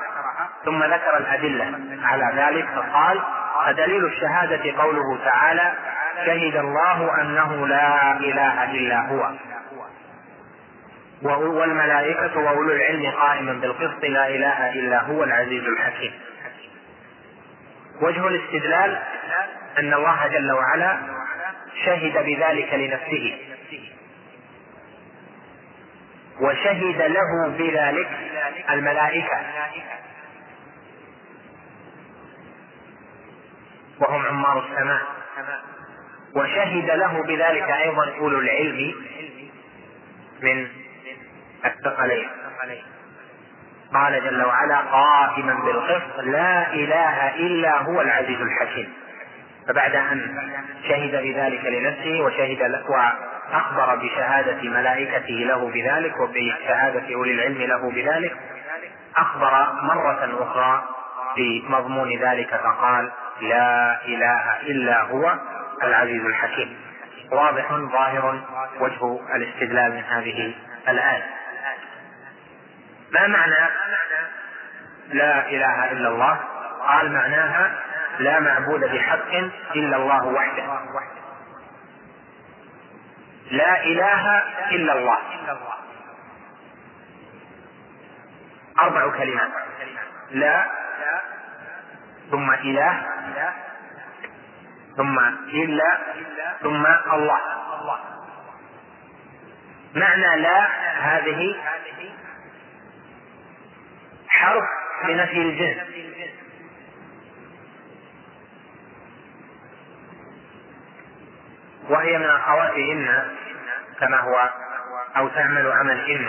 ثم ذكر الأدلة. على ذلك فقال فدليل الشهادة قوله تعالى شهد الله أنه لا إله إلا هو والملائكة وأولو العلم قائما بالقسط لا إله إلا هو العزيز الحكيم وجه الاستدلال أن الله جل وعلا شهد بذلك لنفسه. وشهد له بذلك الملائكة. وهم عمار السماء. وشهد له بذلك أيضا أولو العلم من الثقلين. قال جل وعلا قائما بالقسط لا إله إلا هو العزيز الحكيم. فبعد أن شهد بذلك لنفسه وشهد وأخبر بشهادة ملائكته له بذلك وبشهادة أولي العلم له بذلك أخبر مرة أخرى بمضمون ذلك فقال لا إله إلا هو العزيز الحكيم. واضح ظاهر وجه الاستدلال من هذه الآية. ما معنى لا إله إلا الله؟ قال معناها لا معبود بحق إلا الله وحده. لا إله إلا الله. أربع كلمات. لا ثم اله ثم إلا ثم الله. معنى لا هذه حرف بنفي الجنس وهي من اخوات ان كما هو أو تعمل عمل إن.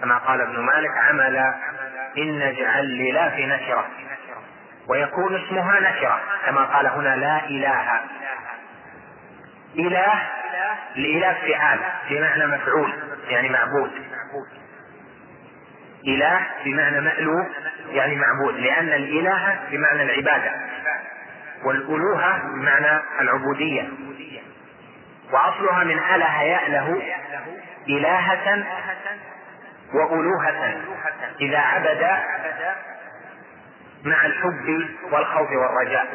كما قال ابن مالك عمل إن اجعل لا في نكره ويكون اسمها نكرة كما قال هنا لا إله. إله الاله فعال بمعنى مفعول يعني معبود. إله بمعنى مألوف يعني معبود لأن الإله بمعنى العبادة والألوهة بمعنى العبودية. وأصلها من أله يأله إلهة وألوهة إذا عبد مع الحب والخوف والرجاء.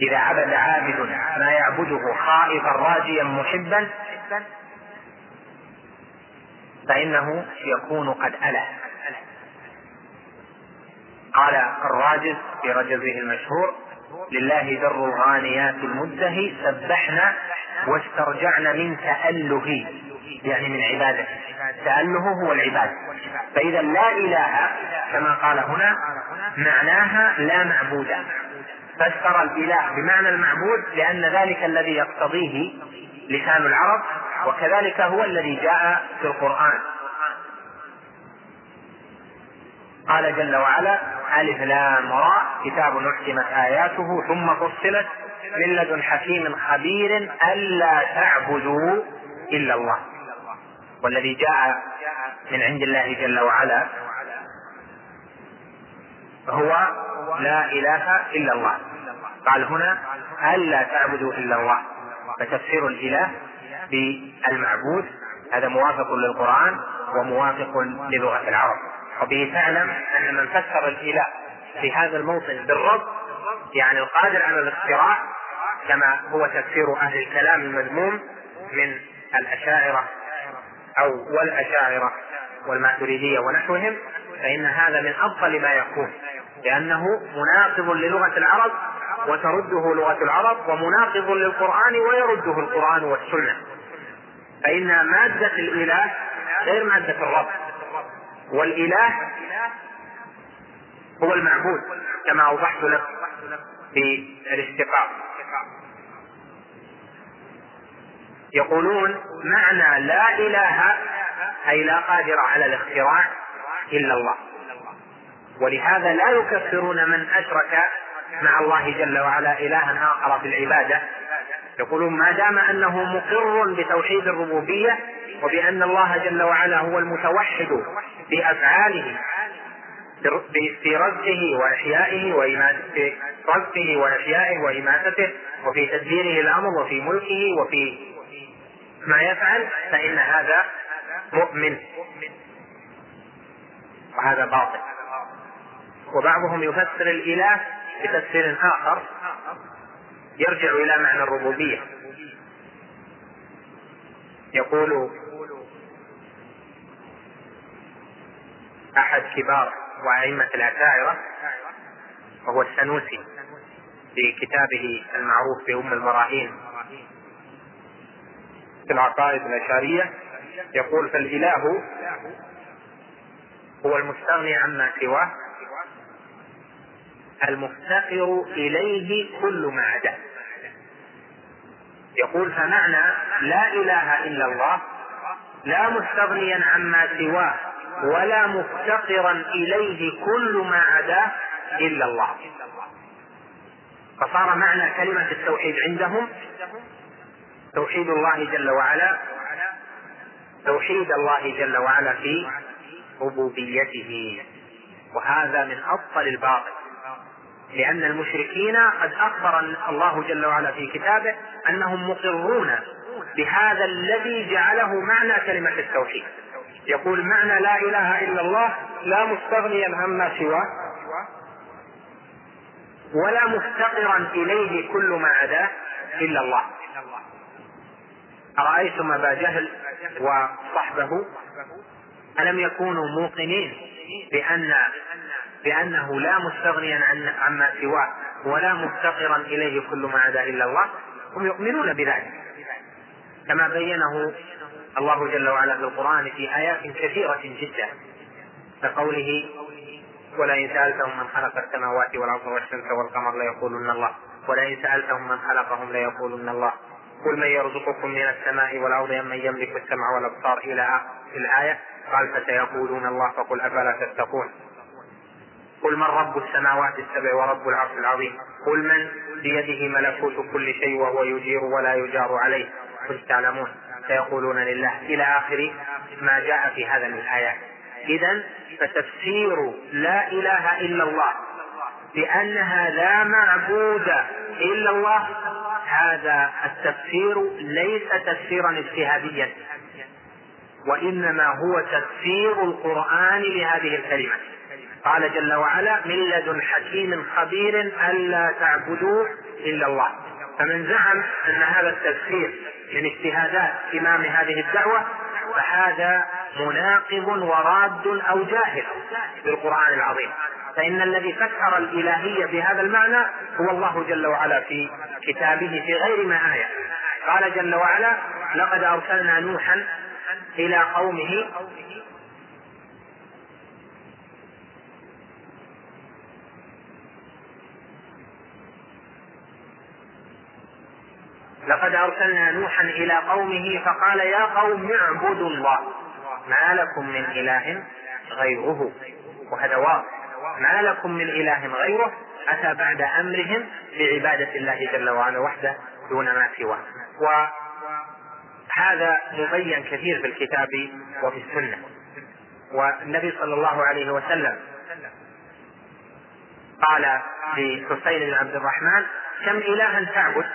إذا عبد عابد ما يعبده خائفا راجيا محبا فإنه يكون قد أله. قال الراجز في رجزه المشهور لله در الغانيات المزه سبحنا واسترجعنا من تأله يعني من عبادته تأله هو العباد. فإذا لا إله كما قال هنا معناها لا معبود. فسر الإله بمعنى المعبود لأن ذلك الذي يقتضيه لسان العرب وكذلك هو الذي جاء في القرآن. قال جل وعلا ألف لام راء كتاب أحكمت آياته ثم فصلت من لدن حكيم خبير ألا تعبدوا إلا الله. والذي جاء من عند الله جل وعلا هو لا إله إلا الله. قال هنا ألا تعبدوا إلا الله. فتفسير الإله بالمعبود هذا موافق للقرآن وموافق للغة العرب. وبه تعلم أن من فسر الإله في هذا الموطن بالرب يعني القادر على الاختراع كما هو تفسير أهل الكلام المذموم من الأشاعرة أو والأشاعرة والماتريدية ونحوهم فإن هذا من أفضل ما يكون لأنه مناقض للغة العرب وترده لغة العرب ومناقض للقرآن ويرده القرآن والسنة. فإن مادة الإله غير مادة الرب والإله هو المعبود كما أوضحت لك في الاستقاق يقولون معنى لا إله أي لا قادر على الاختراع إلا الله. ولهذا لا يكفرون من أشرك مع الله جل وعلا إلها آخر في العبادة. يقولون ما دام أنه مقر بتوحيد الربوبية وبأن الله جل وعلا هو المتوحد بأفعاله في رزقه وإحيائه وإماتته رزقه وإحيائه وإماتته وفي تدبيره الأمر وفي ملكه وفي ما يفعل فإن هذا مؤمن. وهذا باطل. وبعضهم يفسر الإله بتفسير آخر يرجع إلى معنى الربوبية. يقول أحد كبار وأئمة الأشاعرة وهو السنوسي في كتابه المعروف بأم البراهين في العقائد الأشعرية يقول فالإله هو المستغني عما سواه المفتقر إليه كل ما عداه. يقول فمعنى لا إله إلا الله لا مستغنيا عما سواه ولا مفتقرا إليه كل ما عداه إلا الله. فصار معنى كلمة التوحيد عندهم توحيد الله جل وعلا توحيد الله جل وعلا في ربوبيته. وهذا من أبطل الباطل. لأن المشركين قد أخبر الله جل وعلا في كتابه أنهم مقرون بهذا الذي جعله معنى كلمة التوحيد. يقول معنى لا إله إلا الله لا مستغنيا عما سواه ولا مفتقرا إليه كل ما عداه إلا الله. أرأيتم أبا جهل وصحبه؟ ألم يكونوا موقنين بأن بأنه لا مستغنيا عن عما سواه ولا مفتقرا إليه كل ما عدا إلا الله؟ هم يؤمنون بذلك. كما بينه الله جل وعلا في القرآن في آيات كثيرة جدا كقوله ولئن سألتهم من خلق السماوات والأرض والشمس والقمر ليقولن الله ولئن سألتهم من خلقهم ليقولن الله. قل من يرزقكم من السماء والأرض أم من يملك السمع والأبصار إلى الآية قال فسيقولون الله فقل أفلا تتقون. قل من رب السماوات السبع ورب العرش العظيم؟ قل من بيده ملكوت كل شيء وهو يجير ولا يجار عليه؟ قل تعلمون. سيقولون لله إلى آخر ما جاء في هذا من الآيات إذا فتفسير لا إله إلا الله بأنها لا معبود إلا الله هذا التفسير ليس تفسيرا اجتهاديا وإنما هو تفسير القرآن لهذه الكلمة. قال جل وعلا من لدن حكيم خبير ألا تعبدوا إلا الله. فمن زعم أن هذا التفسير من اجتهادات إمام هذه الدعوة فهذا مناقض وراد أو جاهل بالقرآن العظيم. فإن الذي فسر الإلهية بهذا المعنى هو الله جل وعلا في كتابه في غير ما آية. قال جل وعلا لقد أرسلنا نوحا إلى قومه لقد أرسلنا نوحا إلى قومه فقال يا قوم اعبدوا الله ما لكم من إله غيره. وهذا واضح. ما لكم من إله غيره أتى بعد أمرهم بعبادة الله جل وعلا وحده دون ما سواه. وهذا مبين كثير في الكتاب وفي السنة. والنبي صلى الله عليه وسلم قال لحسين بن عبد الرحمن كم إلها تعبد؟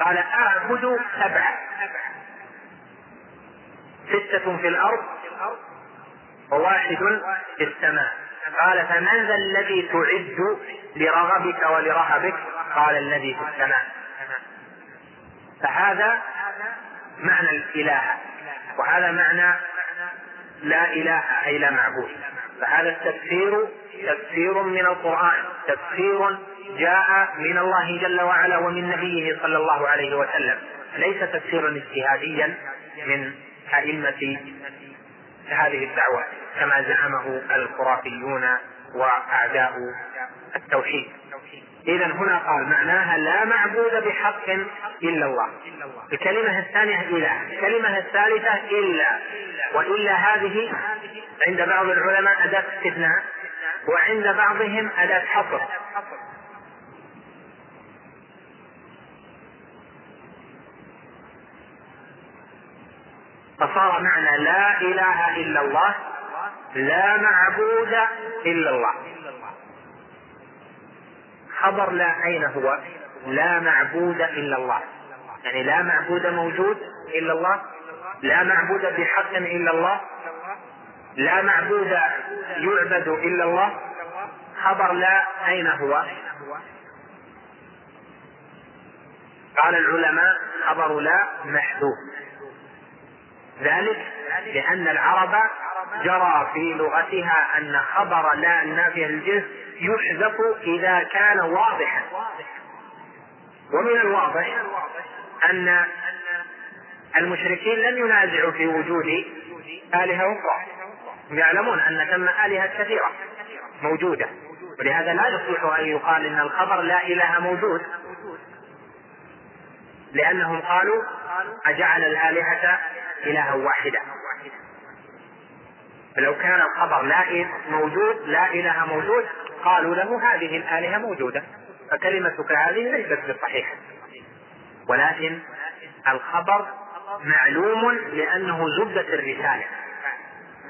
قال أعبد سبعة. ستة في الأرض. وواحد في السماء. قال فمن ذا الذي تعد لرغبك ولرهبك؟ قال الذي في السماء. فهذا معنى الإله. وهذا معنى لا إله أي لا معبود. فهذا التفسير تفسير من القرآن. تفسير جاء من الله جل وعلا ومن نبيه صلى الله عليه وسلم. ليس تفسيرا اجتهاديا من أئمة هذه الدعوة كما زعمه الخرافيون وأعداء التوحيد. إذا هنا قال معناها لا معبود بحق إلا الله. الكلمة الثانية إله الكلمة الثالثة إلا وإلا هذه عند بعض العلماء أداة استثناء وعند بعضهم أداة حصر. فصار معنى لا إله إلا الله لا معبود إلا الله. خبر لا اين هو لا معبود إلا الله. يعني لا معبود موجود إلا الله لا معبود بحق إلا الله لا معبود يعبد إلا الله. خبر لا اين هو. قال العلماء خبر لا محذوف ذلك لأن العرب جرى في لغتها أن خبر لا النافية للجنس يحذف إذا كان واضحا. ومن الواضح أن المشركين لم ينازعوا في وجود آلهة أخرى. يعلمون أن ثم آلهة كثيرة موجودة. ولهذا لا يصلح أن يقال إن الخبر لا إله موجود. لأنهم قالوا أجعل الآلهة إلها واحدا فلو كان الخبر لا موجود لا إله موجود قالوا له هذه الآلهة موجودة. فكلمتك هذه ليست بالصحيحة ولكن الخبر معلوم لأنه زبدة الرسالة.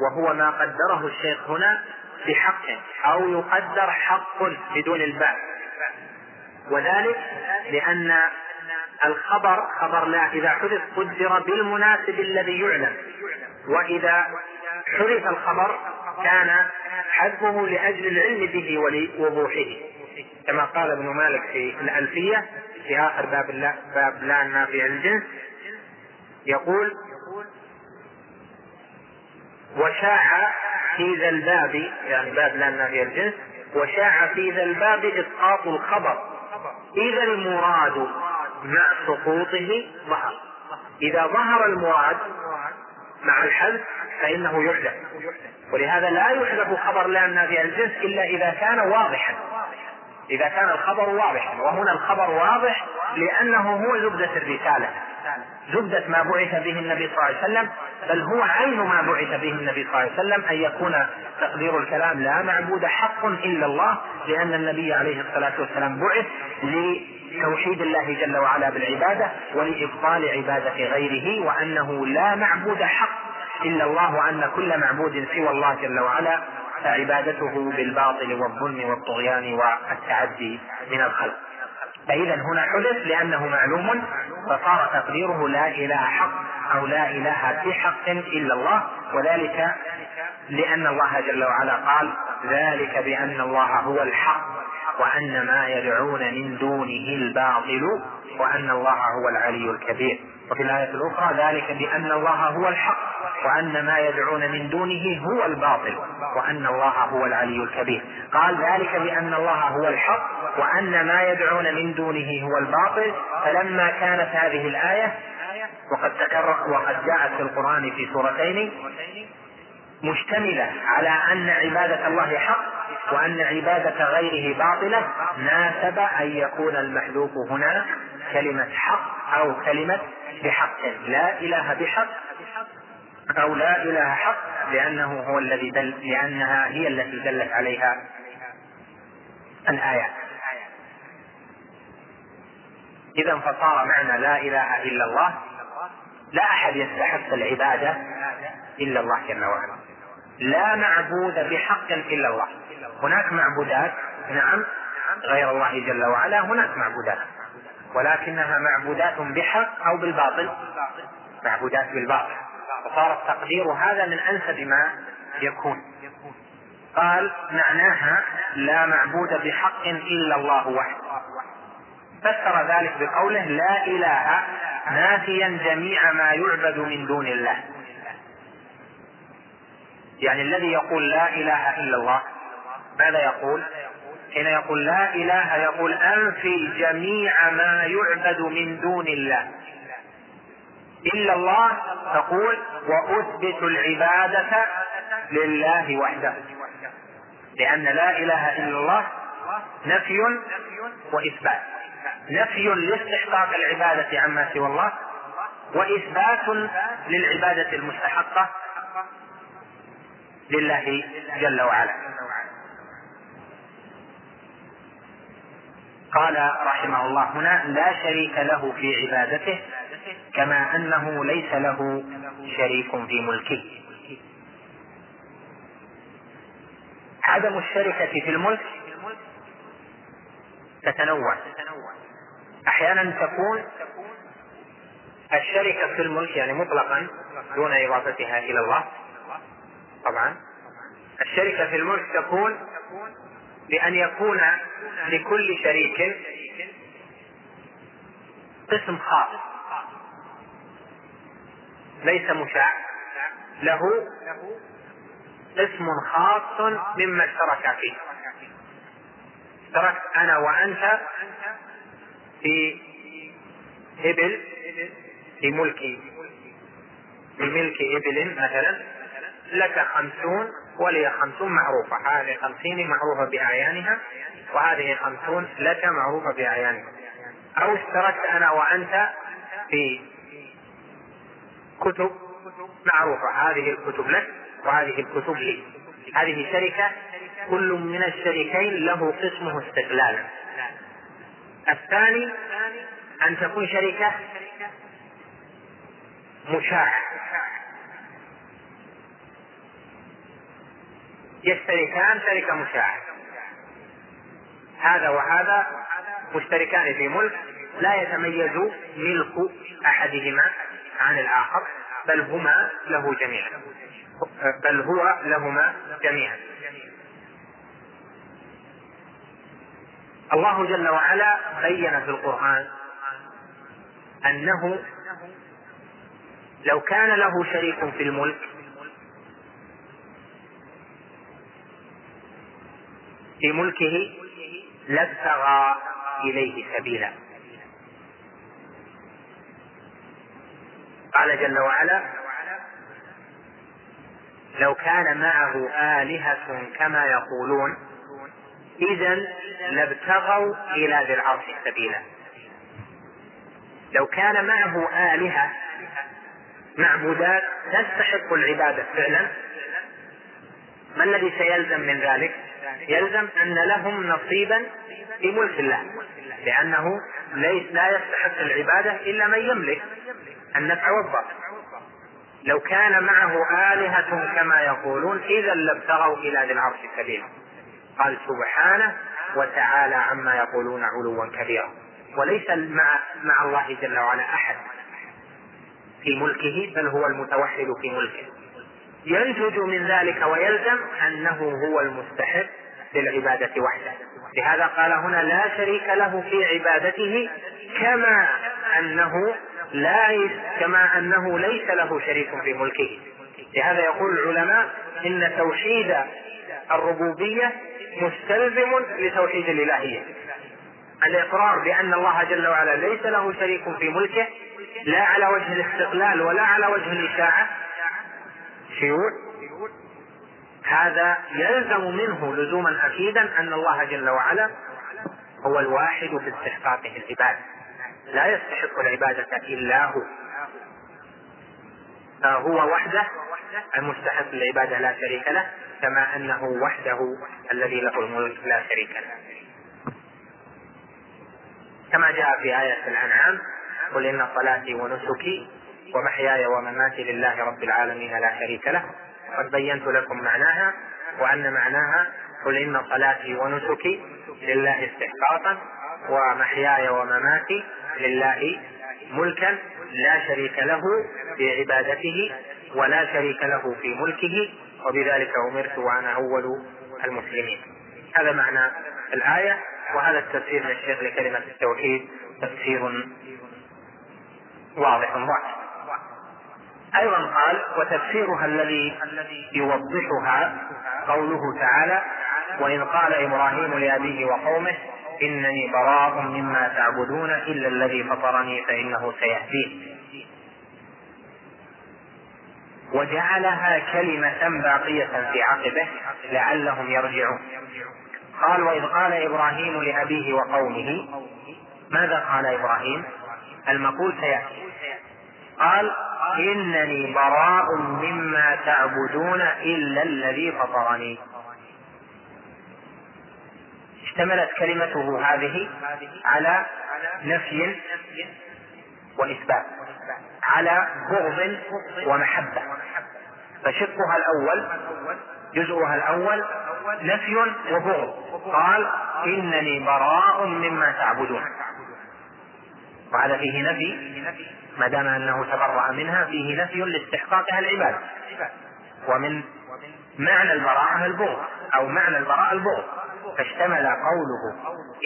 وهو ما قدره الشيخ هنا بحق أو يقدر حق بدون الباء وذلك لأن الخبر خبر لا إذا حذف قدر بالمناسب الذي يعلم. وإذا حذف الخبر كان حذفه لأجل العلم به ولوضوحه. كما قال ابن مالك في الألفية في آخر باب لا باب لا النافع الجنس يقول وشاع في ذا الباب يعني باب لا النافع الجنس وشاع في ذا الباب إسقاط الخبر. إذا المراد مع سقوطه ظهر. إذا ظهر المراد مع الحذف فإنه يحذف ولهذا لا يحذف خبر لا النافي الجنس إلا إذا كان واضحا. إذا كان الخبر واضحا. وهنا الخبر واضح لأنه هو زبدة الرسالة. زبدة ما بعث به النبي صلى الله عليه وسلم بل هو عين ما بعث به النبي صلى الله عليه وسلم أن يكون تقدير الكلام لا معبود حق إلا الله لأن النبي عليه الصلاة والسلام بعث لتوحيد الله جل وعلا بالعبادة ولإبطال عبادة غيره وأنه لا معبود حق إلا الله وأن كل معبود سوى الله جل وعلا فعبادته بالباطل والظلم والطغيان والتعدي من الخلق. فإذا هنا حدث لأنه معلوم فصار تقديره لا إله حق أو لا إله بحق إلا الله وذلك لأن الله جل وعلا قال ذلك بأن الله هو الحق وأن ما يدعون من دونه الباطل وأن الله هو العلي الكبير. وفي الآية الأخرى ذلك بأن الله هو الحق وأن ما يدعون من دونه هو الباطل وأن الله هو العلي الكبير. قال ذلك بأن الله هو الحق وأن ما يدعون من دونه هو الباطل. فلما كانت هذه الآية وقد تكرر وقد جاءت في القرآن في سورتين مشتملة على أن عبادة الله حق وأن عبادة غيره باطلة. ناسب أن يكون المحذوف هنا كلمة حق أو كلمة بحق. لا إله بحق أو لا إله حق لأنه هو الذي دل لأنها هي التي دلت عليها الآيات إذا فصار معنى لا إله إلا الله. لا أحد يستحق العبادة إلا الله جل وعلا. لا معبود بحق إلا الله. هناك معبودات؟ نعم. غير الله جل وعلا هناك معبودات. ولكنها معبودات بحق أو بالباطل. معبودات بالباطل. وصار التقدير هذا من أنسب ما يكون. قال معناها لا معبود بحق إلا الله وحده. فسر ذلك بقوله لا إله نافيا جميع ما يعبد من دون الله. يعني الذي يقول لا إله إلا الله ماذا يقول؟ حين يقول لا إله يقول أنفي جميع ما يعبد من دون الله. إلا الله تقول وأثبت العبادة لله وحده. لأن لا إله إلا الله نفي وإثبات. نفي لاستحقاق العبادة عما سوى الله وإثبات للعبادة المستحقة لله جل وعلا. قال رحمه الله هنا لا شريك له في عبادته كما أنه ليس له شريك في ملكه. عدم الشركة في الملك تتنوع. أحيانا تكون الشركة في الملك يعني مطلقا دون إضافتها إلى الله طبعا. الشركة في الملك تكون بأن يكون لكل شريك قسم خاص. ليس مشاع. له اسم خاص مما اشترك فيه. اشتركت أنا وأنت في إبل في ملك في ملك إبل مثلا. لك خمسون ولي خمسون معروفة. هذه خمسين معروفة بأعيانها وهذه خمسون لك معروفة بأعيانها أو اشتركت أنا وأنت في كتب معروفة. هذه الكتب لك وهذه الكتب لي. هذه شركة كل من الشريكين له قسمه استقلالا. الثاني أن تكون شركة مشاعة يشتركان شركة مشاعة هذا وهذا مشتركان في ملك لا يتميز ملك أحدهما عن الآخر بل هما له جميعا. بل هو لهما جميعا. الله جل وعلا بين في القرآن أنه لو كان له شريك في الملك في ملكه لابتغى إليه سبيلا قال جل وعلا لو كان معه آلهة كما يقولون إذا لابتغوا إلى ذي العرش سبيلا لو كان معه آلهة معبودات تستحق العبادة فعلا ما الذي سيلزم من ذلك؟ يلزم أن لهم نصيبا في ملك الله لأنه ليس لا يستحق العبادة إلا من يملك النفع والضر لو كان معه آلهة كما يقولون إذا لابتغوا إلى ذي العرش سبيلا قال سبحانه وتعالى عما يقولون علوا كبيرا. وليس مع مع الله جل وعلا أحد في ملكه بل هو المتوحد في ملكه. ينتج من ذلك ويلزم أنه هو المستحق للعبادة وحده. لهذا قال هنا لا شريك له في عبادته كما أنه لا كما أنه ليس له شريك في ملكه. لهذا يقول العلماء إن توحيد الربوبية مستلزم لتوحيد الإلهية. الإقرار بأن الله جل وعلا ليس له شريك في ملكه لا على وجه الاستقلال ولا على وجه الإشاعة شيوع هذا يلزم منه لزوما أكيدا أن الله جل وعلا هو الواحد في استحقاقه العبادة لا يستحق العبادة إلا هو. فهو وحده المستحق للعبادة لا شريك له كما أنه وحده الذي له الملك لا شريك له. كما جاء في آية الأنعام قل إن صلاتي ونسكي ومحياي ومماتي لله رب العالمين لا شريك له. قد بينت لكم معناها وأن معناها قل إن صلاتي ونسكي لله استحقاقا ومحياي ومماتي لله ملكا لا شريك له في عبادته ولا شريك له في ملكه وبذلك أمرت وأنا أول المسلمين. هذا معنى الآية وهذا التفسير للشيخ لكلمة التوحيد تفسير واضح واضح. أيضا قال وتفسيرها الذي يوضحها قوله تعالى وإذ قال إبراهيم لأبيه وقومه إنني براء مما تعبدون إلا الذي فطرني فإنه سيهدين وجعلها كلمة باقية في عقبه لعلهم يرجعون. قال وإذ قال إبراهيم لأبيه وقومه ماذا قال إبراهيم؟ المقول سيأتي. قال إنني براء مما تعبدون إلا الذي فطرني. اشتملت كلمته هذه على نفي وإثبات على بغض ومحبة. فشقها الأول جزءها الأول نفي وبغض. قال إنني براء مما تعبدون. وهذا فيه نفي ما دام أنه تبرأ منها فيه نفي لاستحقاقها العبادة. ومن معنى البراءة البغض أو معنى البراءة البغض. فاشتمل قوله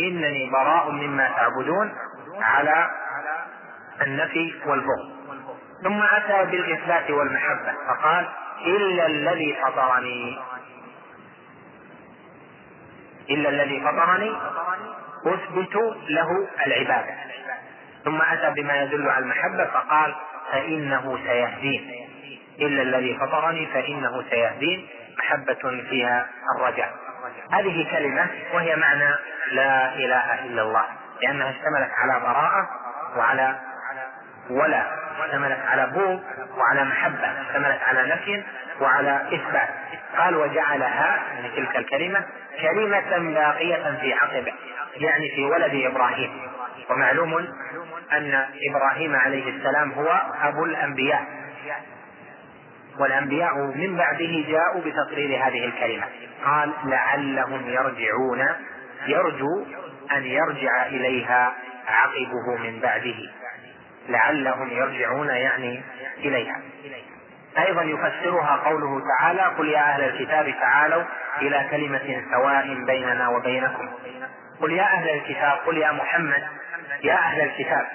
إنني براء مما تعبدون على النفي والبغض. ثم أتى بالإثبات والمحبة فقال إلا الذي فطرني. إلا الذي فطرني أثبت له العبادة. ثم أتى بما يدل على المحبة فقال فإنه سيهدين. إلا الذي فطرني فإنه سيهدين. محبة فيها الرجاء. هذه كلمة وهي معنى لا إله إلا الله لأنها اشتملت على براءة وعلى ولا اشتملت على بغض وعلى محبة اشتملت على نفي وعلى إثبات. قال وجعلها يعني تلك الكلمة كلمة باقية في عقبه يعني في ولد إبراهيم. ومعلوم أن إبراهيم عليه السلام هو أبو الأنبياء. والأنبياء من بعده جاءوا بتقرير هذه الكلمة. قال لعلهم يرجعون يرجو أن يرجع إليها عقبه من بعده. لعلهم يرجعون يعني إليها. أيضا يفسرها قوله تعالى قل يا أهل الكتاب تعالوا إلى كلمة سواء بيننا وبينكم. قل يا أهل الكتاب قل يا محمد يا أهل الكتاب.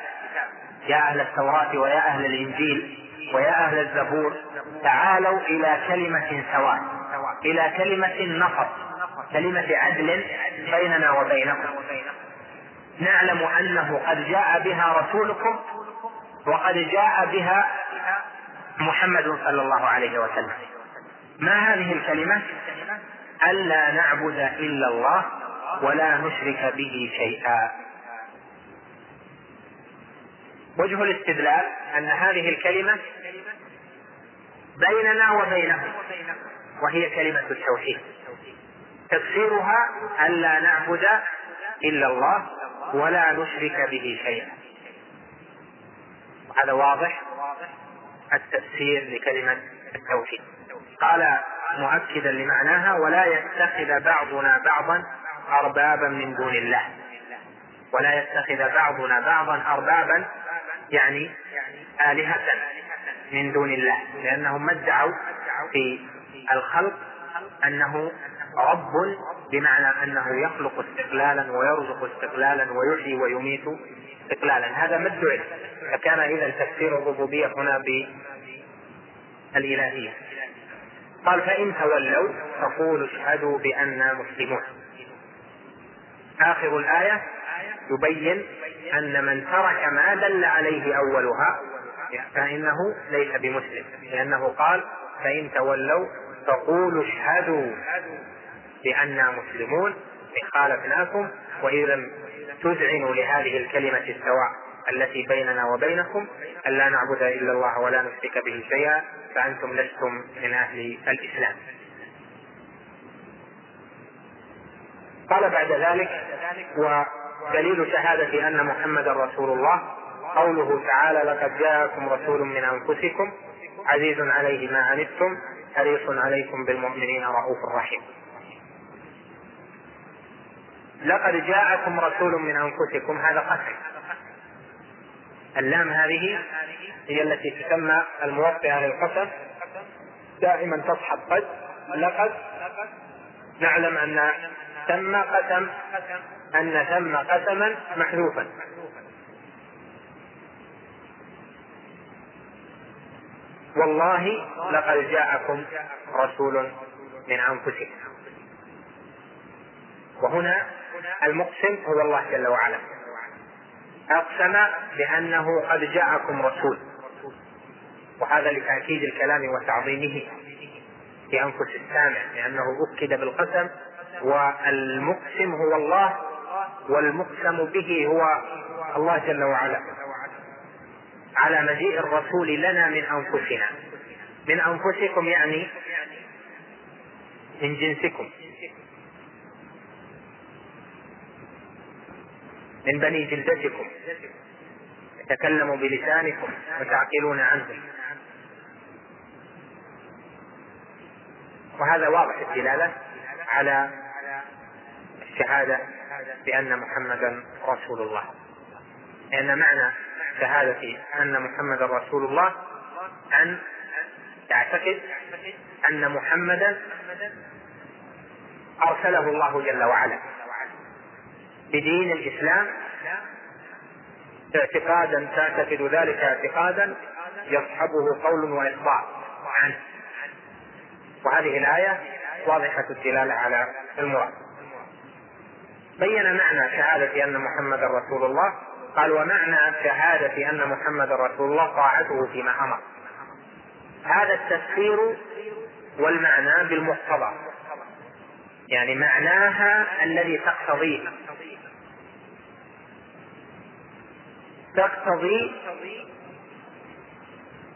يا أهل التوراة ويا أهل الإنجيل ويا أهل الزبور تعالوا إلى كلمة سواء إلى كلمة نصر كلمة عدل بيننا وبينكم. نعلم أنه قد جاء بها رسولكم وقد جاء بها محمد صلى الله عليه وسلم. ما هذه الكلمة؟ ألا نعبد إلا الله ولا نشرك به شيئا. وجه الاستدلال أن هذه الكلمة بيننا وبينهم وهي كلمة التوحيد. تفسيرها ألا نعبد إلا الله ولا نشرك به شيئا. هذا واضح التفسير لكلمة التوحيد. قال مؤكدا لمعناها ولا يتخذ بعضنا بعضا أربابا من دون الله. ولا يتخذ بعضنا بعضا أربابا يعني آلهة من دون الله لأنهم ما ادعوا في الخلق أنه رب بمعنى أنه يخلق استقلالا ويرزق استقلالا ويحيي ويميت استقلالا. هذا ما ادعي. فكان إذا تفسير الربوبية هنا بالإلهية. قال فإن تولوا فقولوا اشهدوا بأننا مسلمون. آخر الآية يبين أن من ترك ما دل عليه أولها فإنه ليس بمسلم لأنه قال فإن تولوا فقولوا اشهدوا بأننا مسلمون إن خالفناكم وإن لم تذعنوا لهذه الكلمة السواء التي بيننا وبينكم ألا نعبد إلا الله ولا نشرك به شيئا فأنتم لستم من أهل الإسلام. قال بعد ذلك ودليل شهادة أن محمدا رسول الله. قوله تعالى لقد جاءكم رسول من أنفسكم عزيز عليه ما عنتم حريص عليكم بالمؤمنين رؤوف رحيم. لقد جاءكم رسول من أنفسكم هذا قسم اللام هذه هي التي تسمى الموطئة للقسم دائما تصحب قد. لقد نعلم أن ثم قسم. أن ثم قسما محذوفا. والله لقد جاءكم رسول من أنفسكم. وهنا المقسم هو الله جل وعلا. أقسم بأنه قد جاءكم رسول. وهذا لتأكيد الكلام وتعظيمه في أنفس السامع لأنه أكد بالقسم والمقسم هو الله والمقسم به هو الله جل وعلا على مجيء الرسول لنا من أنفسنا. من أنفسكم يعني من جنسكم. من بني جلدتكم. يتكلم بلسانكم وتعقلون عنه. وهذا واضح الدلالة على الشهادة بأن محمدا رسول الله. لأن معنى شهادة أن محمدا رسول الله أن تعتقد أن محمدا أرسله الله جل وعلا. بدين الإسلام اعتقادا تعتقد ذلك اعتقادا يصحبه قول وإخبار عنه. وهذه الآية واضحة الدلالة على المراد. بين معنى شهادة أن محمدا رسول الله قال ومعنى شهادة أن محمدا رسول الله طاعته فيما أمر. هذا التفسير والمعنى بالمقتضى. يعني معناها الذي تقتضيه. تقتضي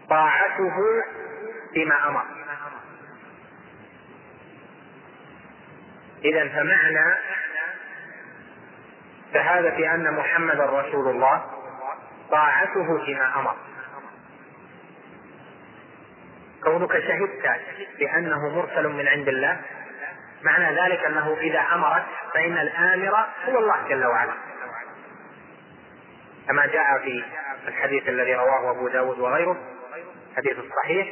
طاعته فيما أمر. اذا فمعنى شهادة أن محمدا رسول الله طاعته فيما أمر. كونك شهدت بأنه مرسل من عند الله معنى ذلك أنه إذا أمرك فإن الآمر هو الله جل وعلا. كما جاء في الحديث الذي رواه أبو داود وغيره حديث الصحيح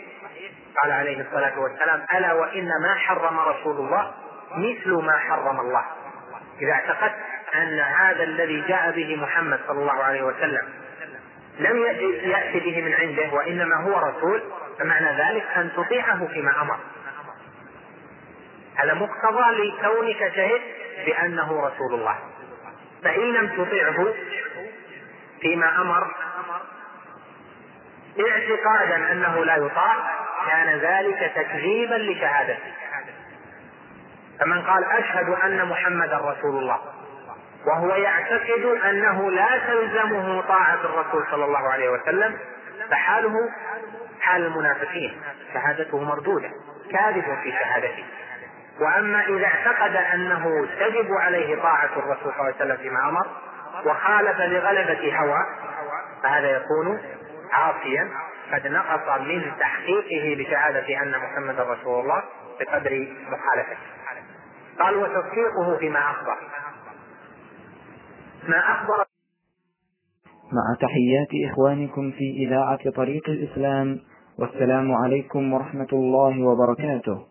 قال عليه الصلاة والسلام ألا وإن ما حرم رسول الله مثل ما حرم الله. إذا اعتقدت أن هذا الذي جاء به محمد صلى الله عليه وسلم لم يأتي به من عنده وإنما هو رسول فمعنى ذلك أن تطيعه فيما أمر. هذا مقتضى لكونك شهدت بأنه رسول الله. فإن لم تطيعه فيما أمر اعتقادا أنه لا يطاع كان ذلك تكذيبا لشهادته. فمن قال أشهد أن محمدا رسول الله وهو يعتقد أنه لا تلزمه طاعة الرسول صلى الله عليه وسلم فحاله حال المنافقين شهادته مردودة كاذب في شهادته. وأما إذا اعتقد أنه تجب عليه طاعة الرسول صلى الله عليه وسلم فيما أمر وخالف لغلبة هوى فهذا يكون عاصيا قد نقص من تحقيقه لشهاده أن محمدا رسول الله بقدر مخالفته. قال وتصديقه فيما أخبر. ما أخبر مع تحيات إخوانكم في إذاعة طريق الإسلام والسلام عليكم ورحمة الله وبركاته.